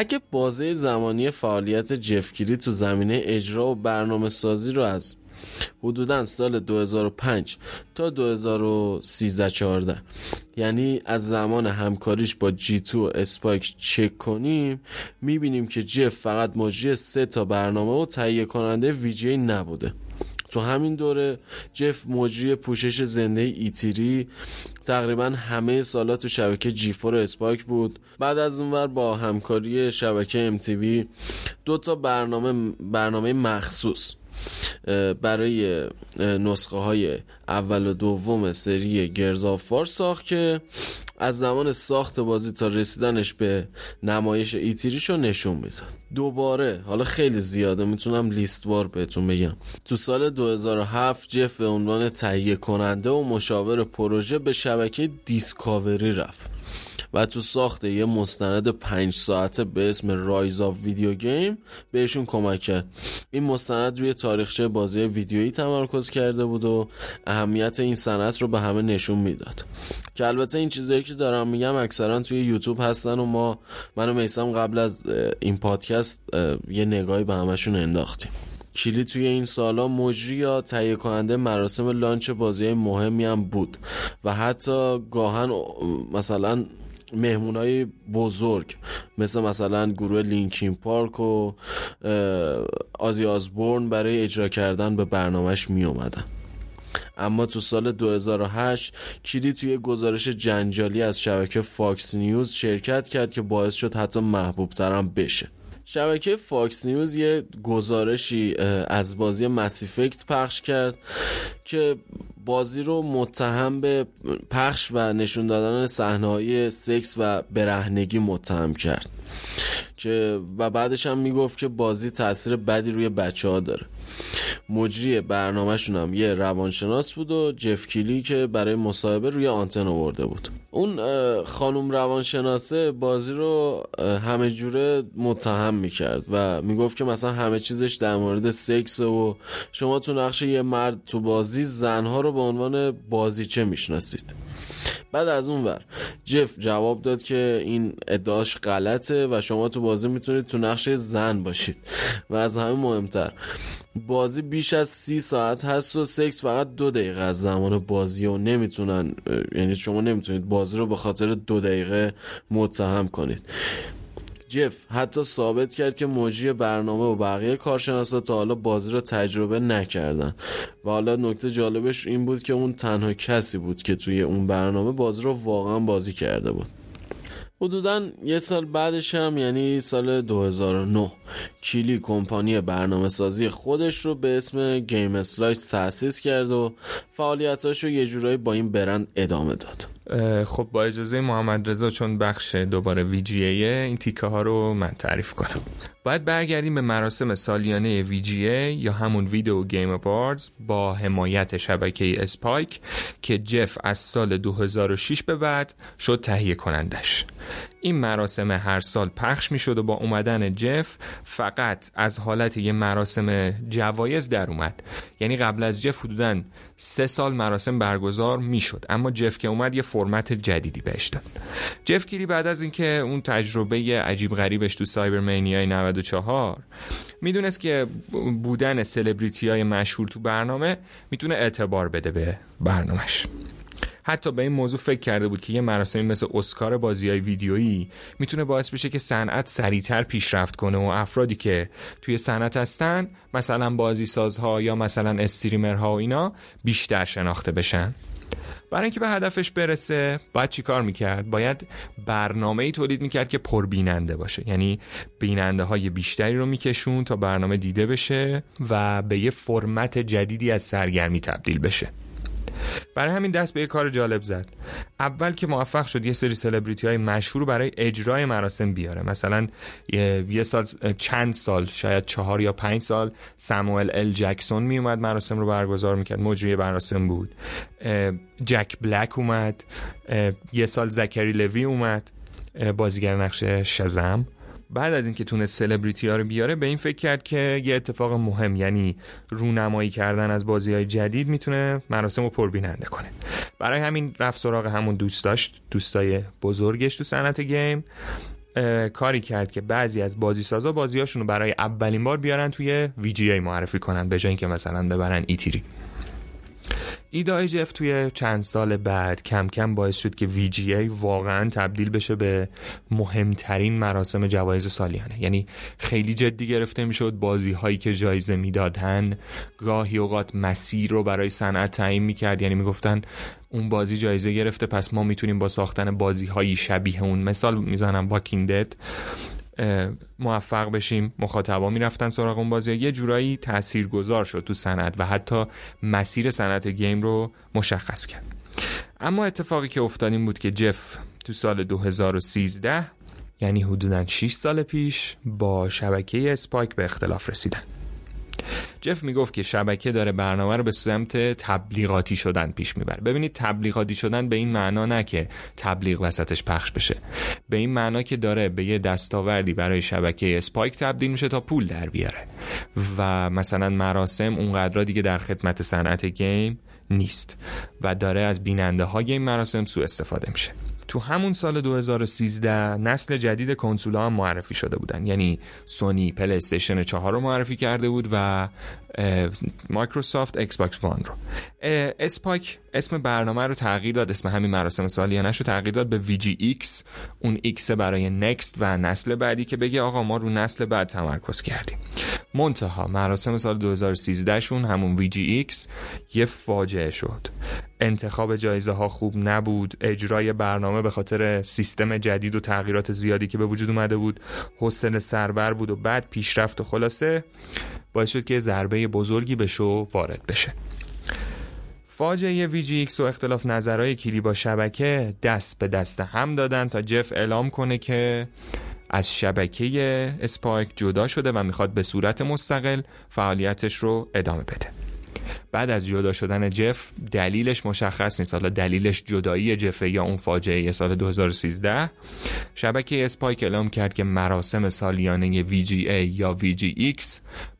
اگه بازه زمانی فعالیت جفگیری تو زمینه اجرا و برنامه سازی رو از حدودا سال 2005 تا 2013 14 یعنی از زمان همکاریش با جی تو و اسپایک چک کنیم می‌بینیم که جف فقط مجری سه تا برنامه و تهیه کننده ویجی نبوده. تو همین دوره جف مجری پوشش زنده ایتیری تقریبا همه سالا تو شبکه جیفور اسپاک بود. بعد از اونور با همکاری شبکه MTV دو تا برنامه برنامه مخصوص برای نسخه های اول و دوم سری گرزافار ساخت که از زمان ساخت بازی تا رسیدنش به نمایش ایتیریش رو نشون می‌داد. دوباره حالا خیلی زیاده می‌تونم لیستوار بهتون بگم. تو سال 2007 جف به عنوان تهیه کننده و مشاور پروژه به شبکه دیسکاوری رفت. و تو ساخت یه مستند پنج ساعته به اسم Rise of Video Game بهشون کمک کرد. این مستند روی تاریخچه بازی ویدیویی تمرکز کرده بود و اهمیت این صنعت رو به همه نشون می‌داد. که البته این چیزایی که دارم میگم اکثرا توی یوتیوب هستن و ما منو میسم قبل از این پادکست یه نگاهی به همشون انداختیم. کیلی توی این سالا مجری یا تهیه کننده مراسم launch بازی مهمی هم بود و حتی گاها مثلا های بزرگ مثل مثلا گروه Linkin Park و آزی آزبورن برای اجرا کردن به برنامهش می اومدن اما تو سال 2008 کیلی توی گزارش جنجالی از شبکه Fox News شرکت کرد که باعث شد حتی محبوب ترم بشه. شبکه Fox News یه گزارشی از بازی Mass Effect پخش کرد که بازی رو متهم به پخش و نشون دادن صحنه‌های سکس و برهنگی متهم کرد که و بعدش هم می‌گفت که بازی تاثیر بدی روی بچه ها داره. مجری برنامهشون هم یه روانشناس بود و جف کیلی که برای مصاحبه روی آنتن آورده بود. اون خانم روانشناسه بازی رو همه جوره متهم می‌کرد و می‌گفت که مثلا همه چیزش در مورد سکس و شما تو نقش یه مرد تو بازی زنها رو به عنوان بازیچه می‌شناسید. بعد از اون ور. جف جواب داد که این ادعاش غلطه و شما تو بازی می‌تونید تو نقش زن باشید. و از همه مهمتر بازی بیش از سی ساعت هست و سکس فقط دو دقیقه از زمان بازی و نمی‌تونن یعنی شما نمی‌تونید بازی رو به خاطر دو دقیقه متهم کنید. جف حتی ثابت کرد که مجری برنامه و بقیه کارشناسا تا حالا بازی رو تجربه نکردن. و حالا نکته جالبش این بود که اون تنها کسی بود که توی اون برنامه بازی رو واقعا بازی کرده بود. حدودا یه سال بعدش هم یعنی سال 2009 کیلی کمپانی برنامه سازی خودش رو به اسم Game Slice تأسیس کرد و فعالیتاش رو یه جورایی با این برند ادامه داد. خب با اجازه محمد رضا چون بخش دوباره وی این تیکه ها رو من تعریف کنم. باید برگردیم به مراسم سالیانه وی یا همون ویدیو گیم اواردز با حمایت شبکه اسپایک که جف از سال 2006 به بعد شد تهیه کنندش. این مراسم هر سال پخش می شد و با اومدن جف فقط از حالت یه مراسم جوایز در اومد. یعنی قبل از جف حدودا سه سال مراسم برگزار می شد اما جف که اومد یه فرمت جدیدی بهش داد. جف کیری بعد از اینکه اون تجربه عجیب غریبش تو سایبر مینیای 94 می‌دونست که بودن سلبریتی های مشهور تو برنامه می‌تونه اعتبار بده به برنامهش. حتی به این موضوع فکر کرده بود که یه مراسمی مثل اسکار بازی های ویدیویی می‌تونه باعث بشه که صنعت سریعتر پیشرفت کنه و افرادی که توی صنعت هستن مثلا بازی سازها یا مثلا استریمرها و اینا بیشتر شناخته بشن. برای اینکه به هدفش برسه باید چی کار می‌کرد؟ باید برنامه ای تولید می‌کرد که پربیننده باشه. یعنی بیننده های بیشتری رو میکشون تا برنامه دیده بشه و به یه فرمت جدیدی از سرگرمی تبدیل بشه. برای همین دست به یه کار جالب زد. اول که موفق شد یه سری سلبریتی های مشهور برای اجرای مراسم بیاره. مثلا یه سال چند سال شاید چهار یا پنج سال ساموئل ال جکسون می اومد مراسم رو برگزار می‌کرد. مجری مراسم بود. جک بلک اومد. یه سال زکری لوی اومد. بازیگر نقش شزم. بعد از اینکه تونست سلبریتی ها رو بیاره به این فکر کرد که یه اتفاق مهم یعنی رونمایی کردن از بازی های جدید می‌تونه مراسم رو پربیننده کنه. برای همین رفت سراغ همون دوست داشت دوستای بزرگش تو صنعت گیم. کاری کرد که بعضی از بازی سازا بازیاشون رو برای اولین بار بیارن توی VGA معرفی کنن به جای اینکه مثلا ببرن ایتیری ایده جف توی چند سال بعد کم کم باعث شد که VGA واقعا تبدیل بشه به مهمترین مراسم جوایز سالیانه. یعنی خیلی جدی گرفته می‌شد بازی هایی که جایزه می‌دادن گاهی اوقات مسیر رو برای صنعت تعیین می‌کرد. یعنی می‌گفتن اون بازی جایزه گرفته پس ما می‌تونیم با ساختن بازی هایی شبیه اون. مثال می‌زنم واکینگ دد موفق بشیم. مخاطبا می‌رفتن سراغ اون بازی. یه جورایی گذار شد تو صنعت و حتی مسیر صنعت گیم رو مشخص کرد. اما اتفاقی که افتاد این بود که جف تو سال 2013 یعنی حدودا 6 سال پیش با شبکه Spike به اختلاف رسیدن. جف می‌گفت که شبکه داره برنامه رو به سمت تبلیغاتی شدن پیش می‌بره. ببینید تبلیغاتی شدن به این معنا نه که تبلیغ وسطش پخش بشه. به این معنا که داره به یه دستاوردی برای شبکه Spike تبدیل میشه تا پول در بیاره. و مثلا مراسم اونقدر دیگه در خدمت صنعت گیم نیست. و داره از بیننده های این مراسم سوء استفاده میشه. تو همون سال 2013 نسل جدید کنسول هم معرفی شده بودن. یعنی Sony PlayStation 4 رو معرفی کرده بود و Microsoft Xbox One رو. Spike اسم برنامه رو تغییر داد اسم همین مراسم سالیانش رو تغییر داد به X. اون X برای next و نسل بعدی که بگه آقا ما رو نسل بعد تمرکز کردیم. منتها مراسم سال 2013 شون همون X یه فاجعه شد. انتخاب جایزه ها خوب نبود اجرای برنامه به خاطر سیستم جدید و تغییرات زیادی که به وجود اومده بود حوصله سربر بود و بد پیش رفت و خلاصه باعث شد که ضربه بزرگی به شو وارد بشه. فاجعه X و اختلاف نظرهای کلی با شبکه دست به دست هم دادن تا جف اعلام کنه که از شبکه اسپایک جدا شده و می‌خواد به صورت مستقل فعالیتش رو ادامه بده. بعد از جدا شدن جف دلیلش مشخص نیست. حالا دلیلش جدایی جفه یا اون فاجعه سال 2013 شبکه اسپایک اعلام کرد که مراسم سالیانه VGA یا VGX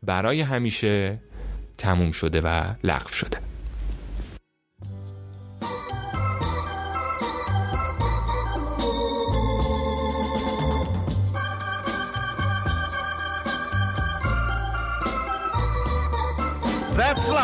برای همیشه تموم شده و لغو شده.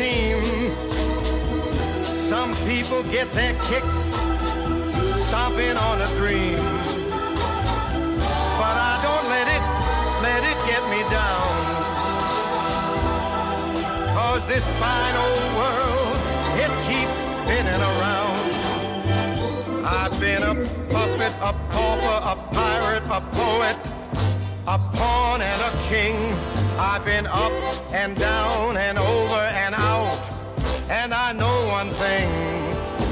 Seem. Some people get their kicks stomping on a dream. But I don't let it, let it get me down. Cause this fine old world, it keeps spinning around. I've been a puppet, a pauper, a pirate, a poet, a pawn and a king. I've been up and down and over and out. And I know one thing.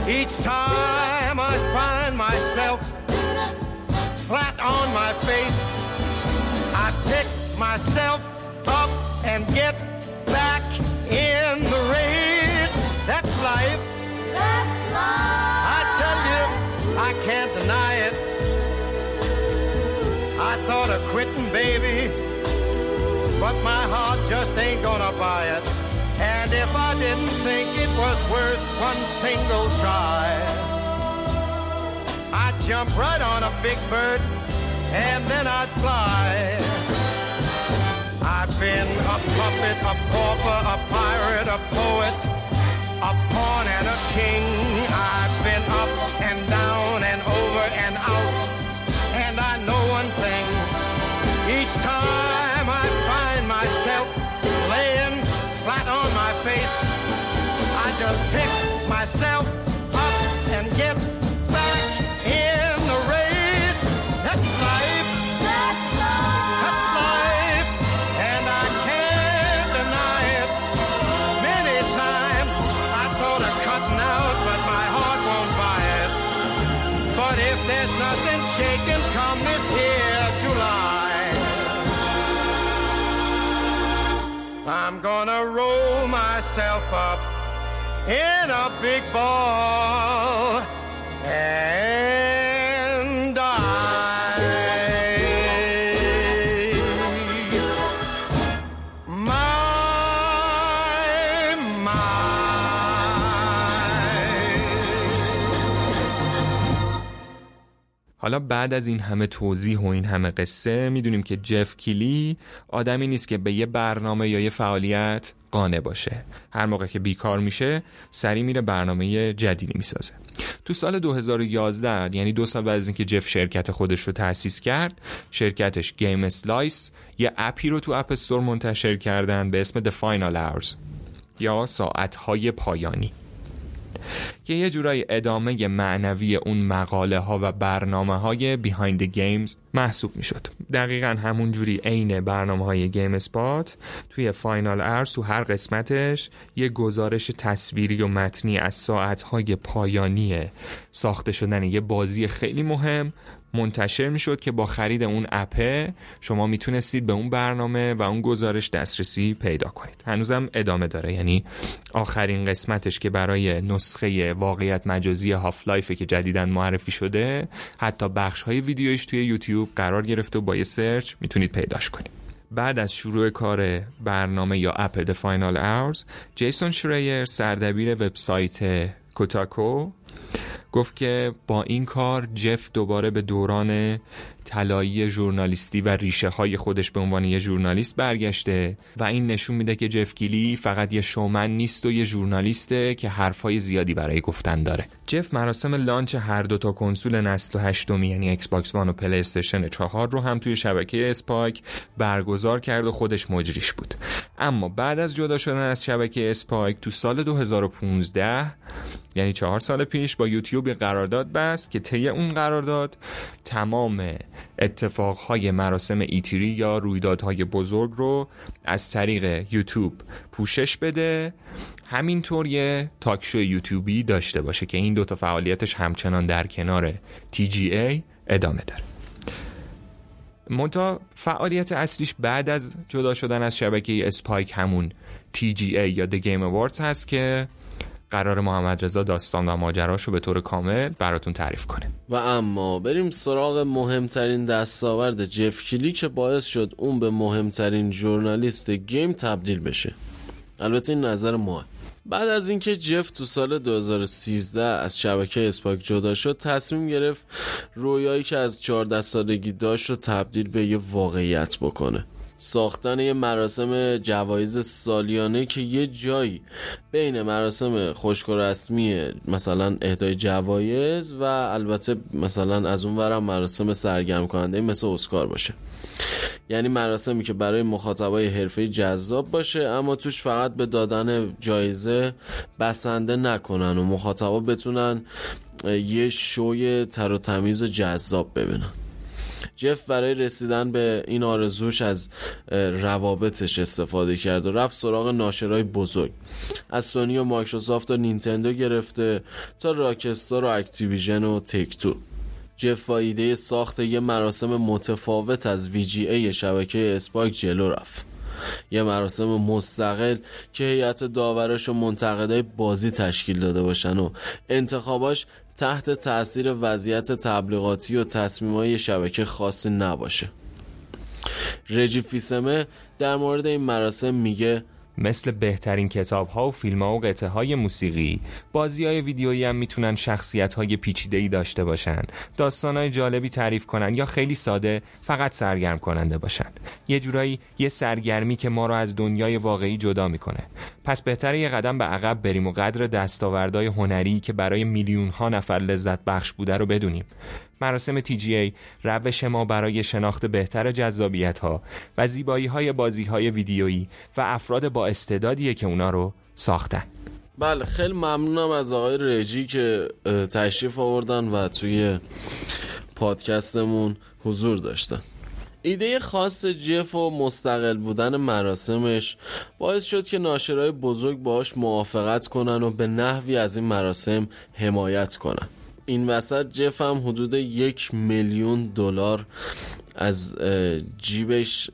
Each time I find myself flat on my face, I pick myself up and get back in the race. That's life. That's life. I tell you, I can't deny it. I thought of quitting, baby but my heart just ain't gonna buy it. And if I didn't think it was worth one single try, I'd jump right on a big bird and then I'd fly. I've been a puppet, a pauper, a pirate, a poet, a pawn and a king. I've been up and down and over and out. And I know one thing. Each time just pick myself up and get back in the race. That's life. That's life. That's life. And I can't deny it. Many times I thought of cutting out, but my heart won't buy it. But if there's nothing shaking come this here July, I'm gonna roll myself up in a big ball. And حالا بعد از این همه توضیح و این همه قصه می‌دونیم که جف کیلی آدمی نیست که به یه برنامه یا یه فعالیت قانع باشه. هر موقع که بیکار میشه سریع میره برنامه جدیدی می‌سازه. تو سال 2011 یعنی دو سال بعد از اینکه جف شرکت خودش رو تأسیس کرد شرکتش Game Slice یه اپی رو تو App Store منتشر کردن به اسم The Final Hours یا ساعتهای پایانی. که یه جورایی ادامه معنوی اون مقاله ها و برنامه های Behind Games محسوب می شد دقیقا همون جوری عین برنامه های GameSpot توی Final Hours تو هر قسمتش یه گزارش تصویری و متنی از ساعت های پایانی ساخته شدن یه بازی خیلی مهم منتشر می شد که با خرید اون اپه شما می‌تونستید به اون برنامه و اون گزارش دسترسی پیدا کنید. هنوزم ادامه داره. یعنی آخرین قسمتش که برای نسخه واقعیت مجازی هاف لایفه که جدیدن معرفی شده حتی بخش های ویدیویش توی یوتیوب قرار گرفته و با یه search می‌تونید پیداش کنید. بعد از شروع کار برنامه یا اپ The Final Hours جیسون شریر سردبیر وبسایت کوتاکو گفت که با این کار جف دوباره به دوران طلایی ژورنالیستی و ریشه های خودش به عنوان یه ژورنالیست برگشته و این نشون میده که جف کیلی فقط یه شومن نیست و یه ژورنالیسته که حرفای زیادی برای گفتن داره. جف مراسم launch هر دو تا کنسول نسل هشتمی یعنی ایکس باکس وان و پلی استیشن چهار رو هم توی شبکه اسپایک برگزار کرد و خودش مجریش بود. اما بعد از جدا شدن از شبکه اسپایک تو سال 2015 یعنی چهار سال پیش با یوتیوب قرارداد بست که طی اون قرارداد تمام اتفاقهای مراسم ایتری یا رویدادهای بزرگ رو از طریق یوتیوب پوشش بده. همینطور یه تاکشو یوتیوبی داشته باشه که این دوتا فعالیتش همچنان در کنار TGA ادامه داره. منتها فعالیت اصلیش بعد از جدا شدن از شبکه اسپایک همون TGA یا The Game Awards هست که قرار محمد رضا داستان و ماجراش رو به طور کامل براتون تعریف کنه. و اما بریم سراغ مهمترین دستاورد جف کلی که باعث شد اون به مهمترین ژورنالیست گیم تبدیل بشه. البته این نظر ما بعد از اینکه جف تو سال 2013 از شبکه اسپاک جدا شد تصمیم گرفت رویایی که از 14 سالگی داشت رو تبدیل به یه واقعیت بکنه. ساختن یه مراسم جوایز سالیانه که یه جایی بین مراسم خشک و رسمی مثلا اهدای جوایز و البته مثلا از اون ورم مراسم سرگرم کننده مثل اسکار باشه. یعنی مراسمی که برای مخاطبای حرفه جذاب باشه اما توش فقط به دادن جایزه بسنده نکنن و مخاطبا بتونن یه شوی تر و تمیز و جذاب ببینن. جف برای رسیدن به این آرزوش از روابطش استفاده کرد و رفت سراغ ناشرای بزرگ. از سونی و مایکروسافت و نینتندو گرفته تا راکستار و اکتیویژن و تک تو. جف با ایده ساخت یه مراسم متفاوت از VGA شبکه اسپایک جلو رفت. یه مراسم مستقل که هیئت داورش و منتقدای بازی تشکیل داده باشن و انتخاباش تحت تاثیر وضعیت تبلیغاتی و تصمیمای شبکه خاصی نباشه. رجی فیسمه در مورد این مراسم میگه مثل بهترین کتاب ها و فیلم ها و قطعه های موسیقی. بازی های ویدیویی هم می‌تونن شخصیت های پیچیده داشته باشن. داستان های جالبی تعریف کنن یا خیلی ساده فقط سرگرم کننده باشن. یه جورایی یه سرگرمی که ما رو از دنیای واقعی جدا می‌کنه. پس بهتره یه قدم به عقب بریم و قدر دستاوردهای هنری که برای میلیون ها نفر لذت بخش بوده رو بدونیم. مراسم TGA روش ما برای شناخت بهتر جذابیت ها و زیبایی های بازی های ویدیویی و افراد با استعدادیه که اونا رو ساختن. بله خیلی ممنونم از آقای رجی که تشریف آوردن و توی پادکستمون حضور داشتن. ایده خاص جف و مستقل بودن مراسمش باعث شد که ناشرای بزرگ باهاش موافقت کنن و به نحوی از این مراسم حمایت کنن. این وسط جف هم حدود یک میلیون دلار از جیبش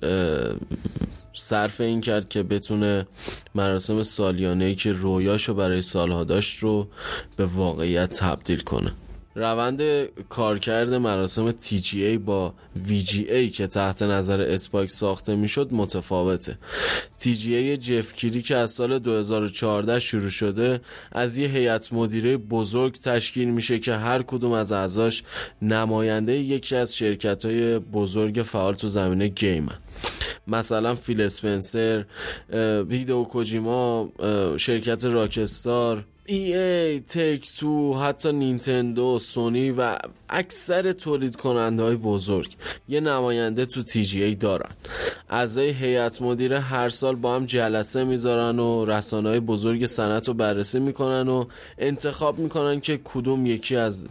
صرف این کرد که بتونه مراسم سالیانه که رویاشو برای سالها داشت رو به واقعیت تبدیل کنه. روند کارکرد مراسم TGA با VGA که تحت نظر اسپایک ساخته می‌شد متفاوته. TGA جفکیری که از سال 2014 شروع شده از یه هیئت مدیره بزرگ تشکیل میشه که هر کدوم از اعضاش نماینده یکی از شرکت های بزرگ فعال تو زمینه game مثلا فیل اسپنسر هیدئو کوجیما شرکت راکستار EA تک تو حتی نینتندو سونی و اکثر تولید کننده های بزرگ یه نماینده تو تی جی ای دارن. اعضای هیئت مدیره هر سال با هم جلسه می‌ذارن و رسانه های بزرگ صنعت رو بررسی می‌کنن و انتخاب می‌کنن که کدوم یکی از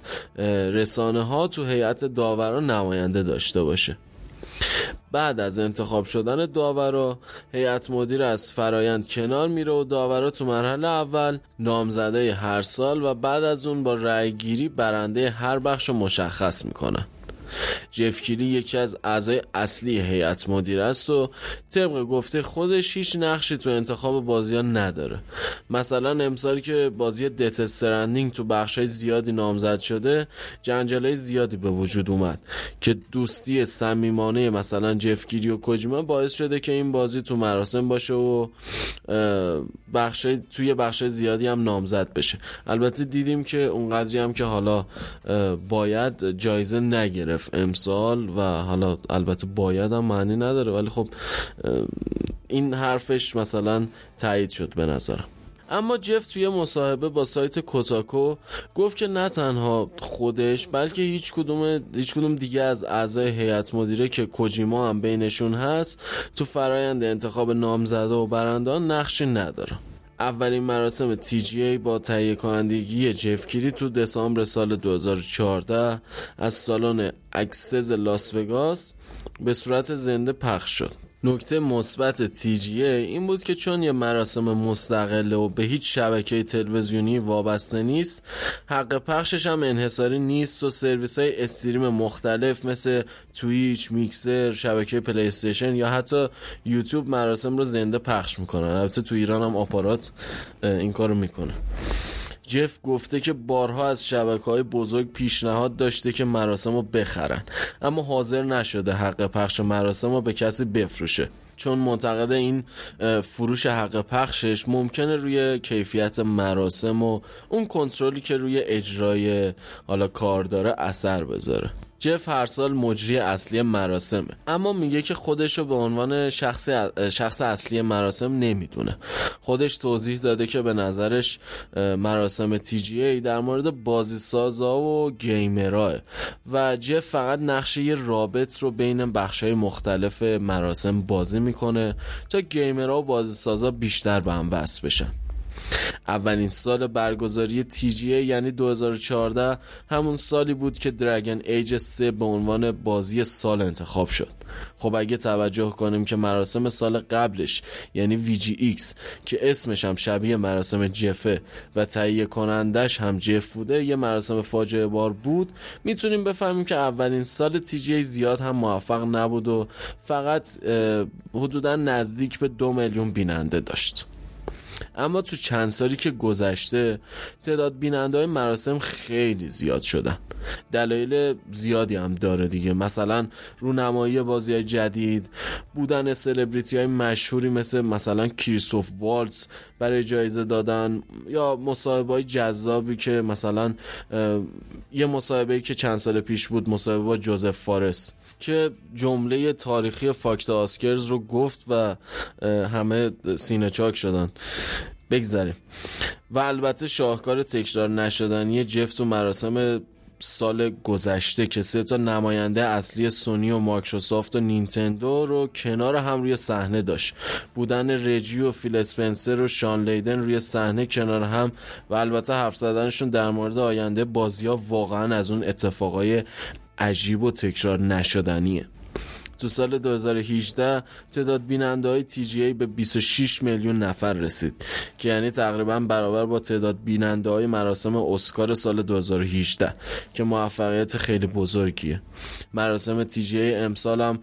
رسانه ها تو هیئت داوران نماینده داشته باشه. بعد از انتخاب شدن داورا هیئت مدیر از فرایند کنار میره و داورا تو مرحله اول نامزده هر سال و بعد از اون با رأی گیری برنده هر بخش رو مشخص می‌کنن جف کیلی یکی از اعضای اصلی هیئت مدیر است و طبق گفته خودش هیچ نقشی تو انتخاب بازی ها نداره. مثلا امسال که بازی دت سرندینگ تو بخشای زیادی نامزد شده جنجالای زیادی به وجود اومد که دوستی صمیمانه مثلا جف کیلی و کوجیما باعث شده که این بازی تو مراسم باشه و بخشای توی بخشای زیادی هم نامزد بشه. البته دیدیم که اونقدری هم که حالا باید جایزه نگرفت. امسال و حالا البته باید هم معنی نداره ولی خب این حرفش مثلا تایید شد به نظرم. اما جف توی مصاحبه با سایت کوتاکو گفت که نه تنها خودش بلکه هیچ کدوم هیچ کدوم دیگه از اعضای هیئت مدیره که کوجیما هم بینشون هست تو فرایند انتخاب نامزده و برندان نقشی نداره. اولین مراسم TGA با تهیه کنندگی جف تو دسامبر سال 2014 از سالن اکسیس لاس وگاس به صورت زنده پخش شد. نکته مثبت TGA این بود که چون یه مراسم مستقله و به هیچ شبکه تلویزیونی وابسته نیست حق پخشش هم انحصاری نیست و سرویس های stream مختلف مثل تویچ، میکسر، شبکه پلی استیشن یا حتی یوتیوب مراسم رو زنده پخش می‌کنن. البته تو ایران هم آپارات این کارو می‌کنه. جف گفته که بارها از شبکه های بزرگ پیشنهاد داشته که مراسم رو بخرن. اما حاضر نشده حق پخش مراسم رو به کسی بفروشه. چون معتقد این فروش حق پخشش ممکنه روی کیفیت مراسم و اون کنترلی که روی اجرای حالا کار داره اثر بذاره. جف هر سال مجری اصلی مراسمه. اما میگه که خودش رو به عنوان شخص, شخص اصلی مراسم نمی‌دونه. خودش توضیح داده که به نظرش مراسم ای در مورد بازی سازا و گیمراه. و جف فقط نقشه رابط رو بین بخشای مختلف مراسم بازی می‌کنه تا گیمرها و بازی سازا بیشتر به هم وصل بشن. اولین سال برگزاری تیجیه یعنی 2014 همون سالی بود که درگن ایج 3 به عنوان بازی سال انتخاب شد. خب اگه توجه کنیم که مراسم سال قبلش یعنی VGX که اسمش هم شبیه مراسم جفه و تهیه کنندش هم جف بوده یه مراسم فاجعه بار بود می‌تونیم بفهمیم که اولین سال TGA زیاد هم موفق نبود و فقط حدودا نزدیک به دو میلیون بیننده داشت. اما تو چند سالی که گذشته تعداد بیننده های مراسم خیلی زیاد شدن. دلایل زیادی هم داره دیگه. مثلا رونمایی بازی جدید بودن سلبریتی های مشهوری مثل مثلا کریسوف والز برای جایزه دادن یا مصاحبه های جذابی که مثلا یه مصاحبه که چند سال پیش بود مصاحبه با جوزف فارس. که جمله تاریخی فاکت آسکرز رو گفت و همه سینه چاک شدن. بگذاریم. و البته شاهکار تکرار نشدنی جفت و مراسم سال گذشته که سه تا نماینده اصلی سونی و مایکروسافت و نینتندو رو کنار هم روی صحنه داشت. بودن رجی و فیل اسپنسر و شان لیدن روی صحنه کنار هم و البته حرف زدنشون در مورد آینده بازی ها واقعا از اون اتفاقای عجیب و تکرار نشدنیه. تو سال 2018 تعداد بیننده های TGA به 26 میلیون نفر رسید که یعنی تقریبا برابر با تعداد بیننده های مراسم اسکار سال 2018 که موفقیت خیلی بزرگیه. مراسم TGA امسال هم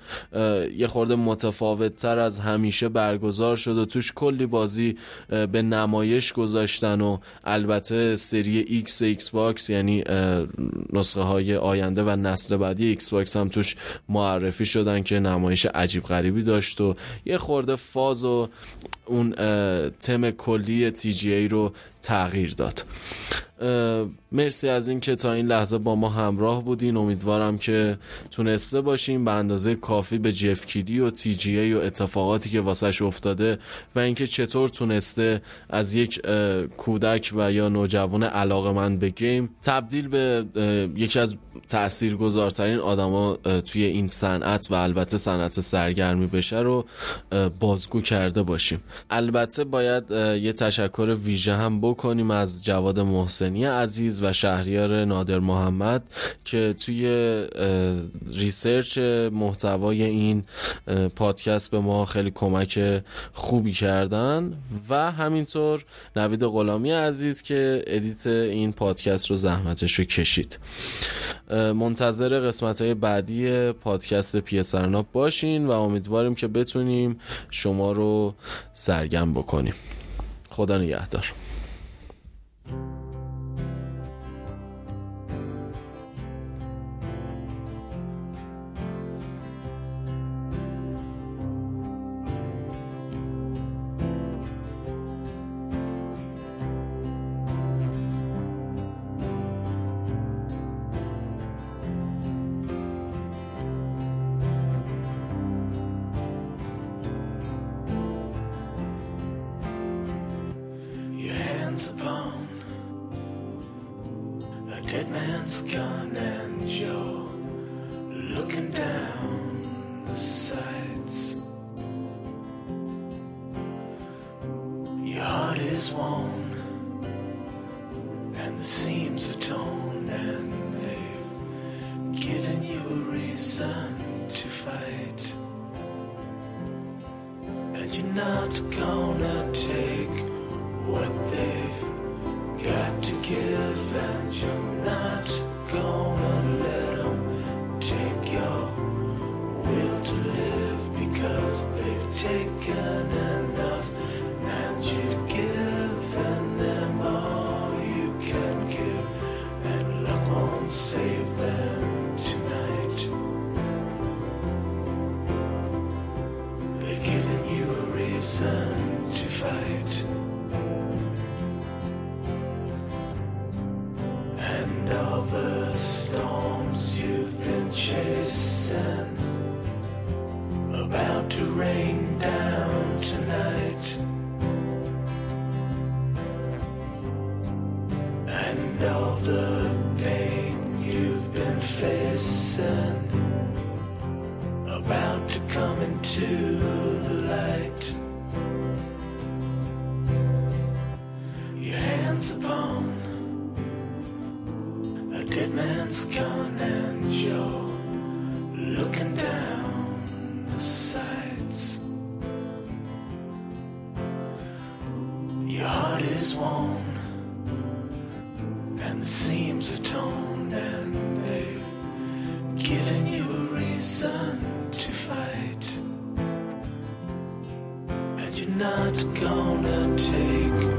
یه خورده متفاوت تر از همیشه برگزار شد و توش کلی بازی به نمایش گذاشتن و البته سری X ایکس باکس یعنی نسخه های آینده و نسل بعدی ایکس باکس هم توش معرفی شدن که نمایش عجیب غریبی داشت و یه خورده فاز و اون تم کلی تی جی ای رو تغییر داد. مرسی از اینکه تا این لحظه با ما همراه بودین. امیدوارم که تونسته باشیم به اندازه کافی به جف کیدی و تی جی ای و اتفاقاتی که واسش افتاده و اینکه چطور تونسته از یک کودک و یا نوجوان علاقه من به گیم تبدیل به یکی از تاثیرگذارترین آدما توی این صنعت و البته صنعت سرگرمی بشه رو بازگو کرده باشیم. البته باید یه تشکر ویژه هم بکنیم از جواد محسنی عزیز و شهریار نادر محمد که توی research محتوای این پادکست به ما خیلی کمک خوبی کردن و همینطور نوید غلامی عزیز که edit این پادکست رو زحمتش رو کشید. منتظر قسمت های بعدی پادکست PS Arena باشین و امیدواریم که بتونیم شما رو سرگم بکنیم. خدا نگهدار. Thank you. Gun, and you're looking down the sights. Your heart is worn and the seams are torn and they've given you a reason to fight. And you're not gonna Your heart is worn and the seams are torn and they've given you a reason to fight. And you're not gonna take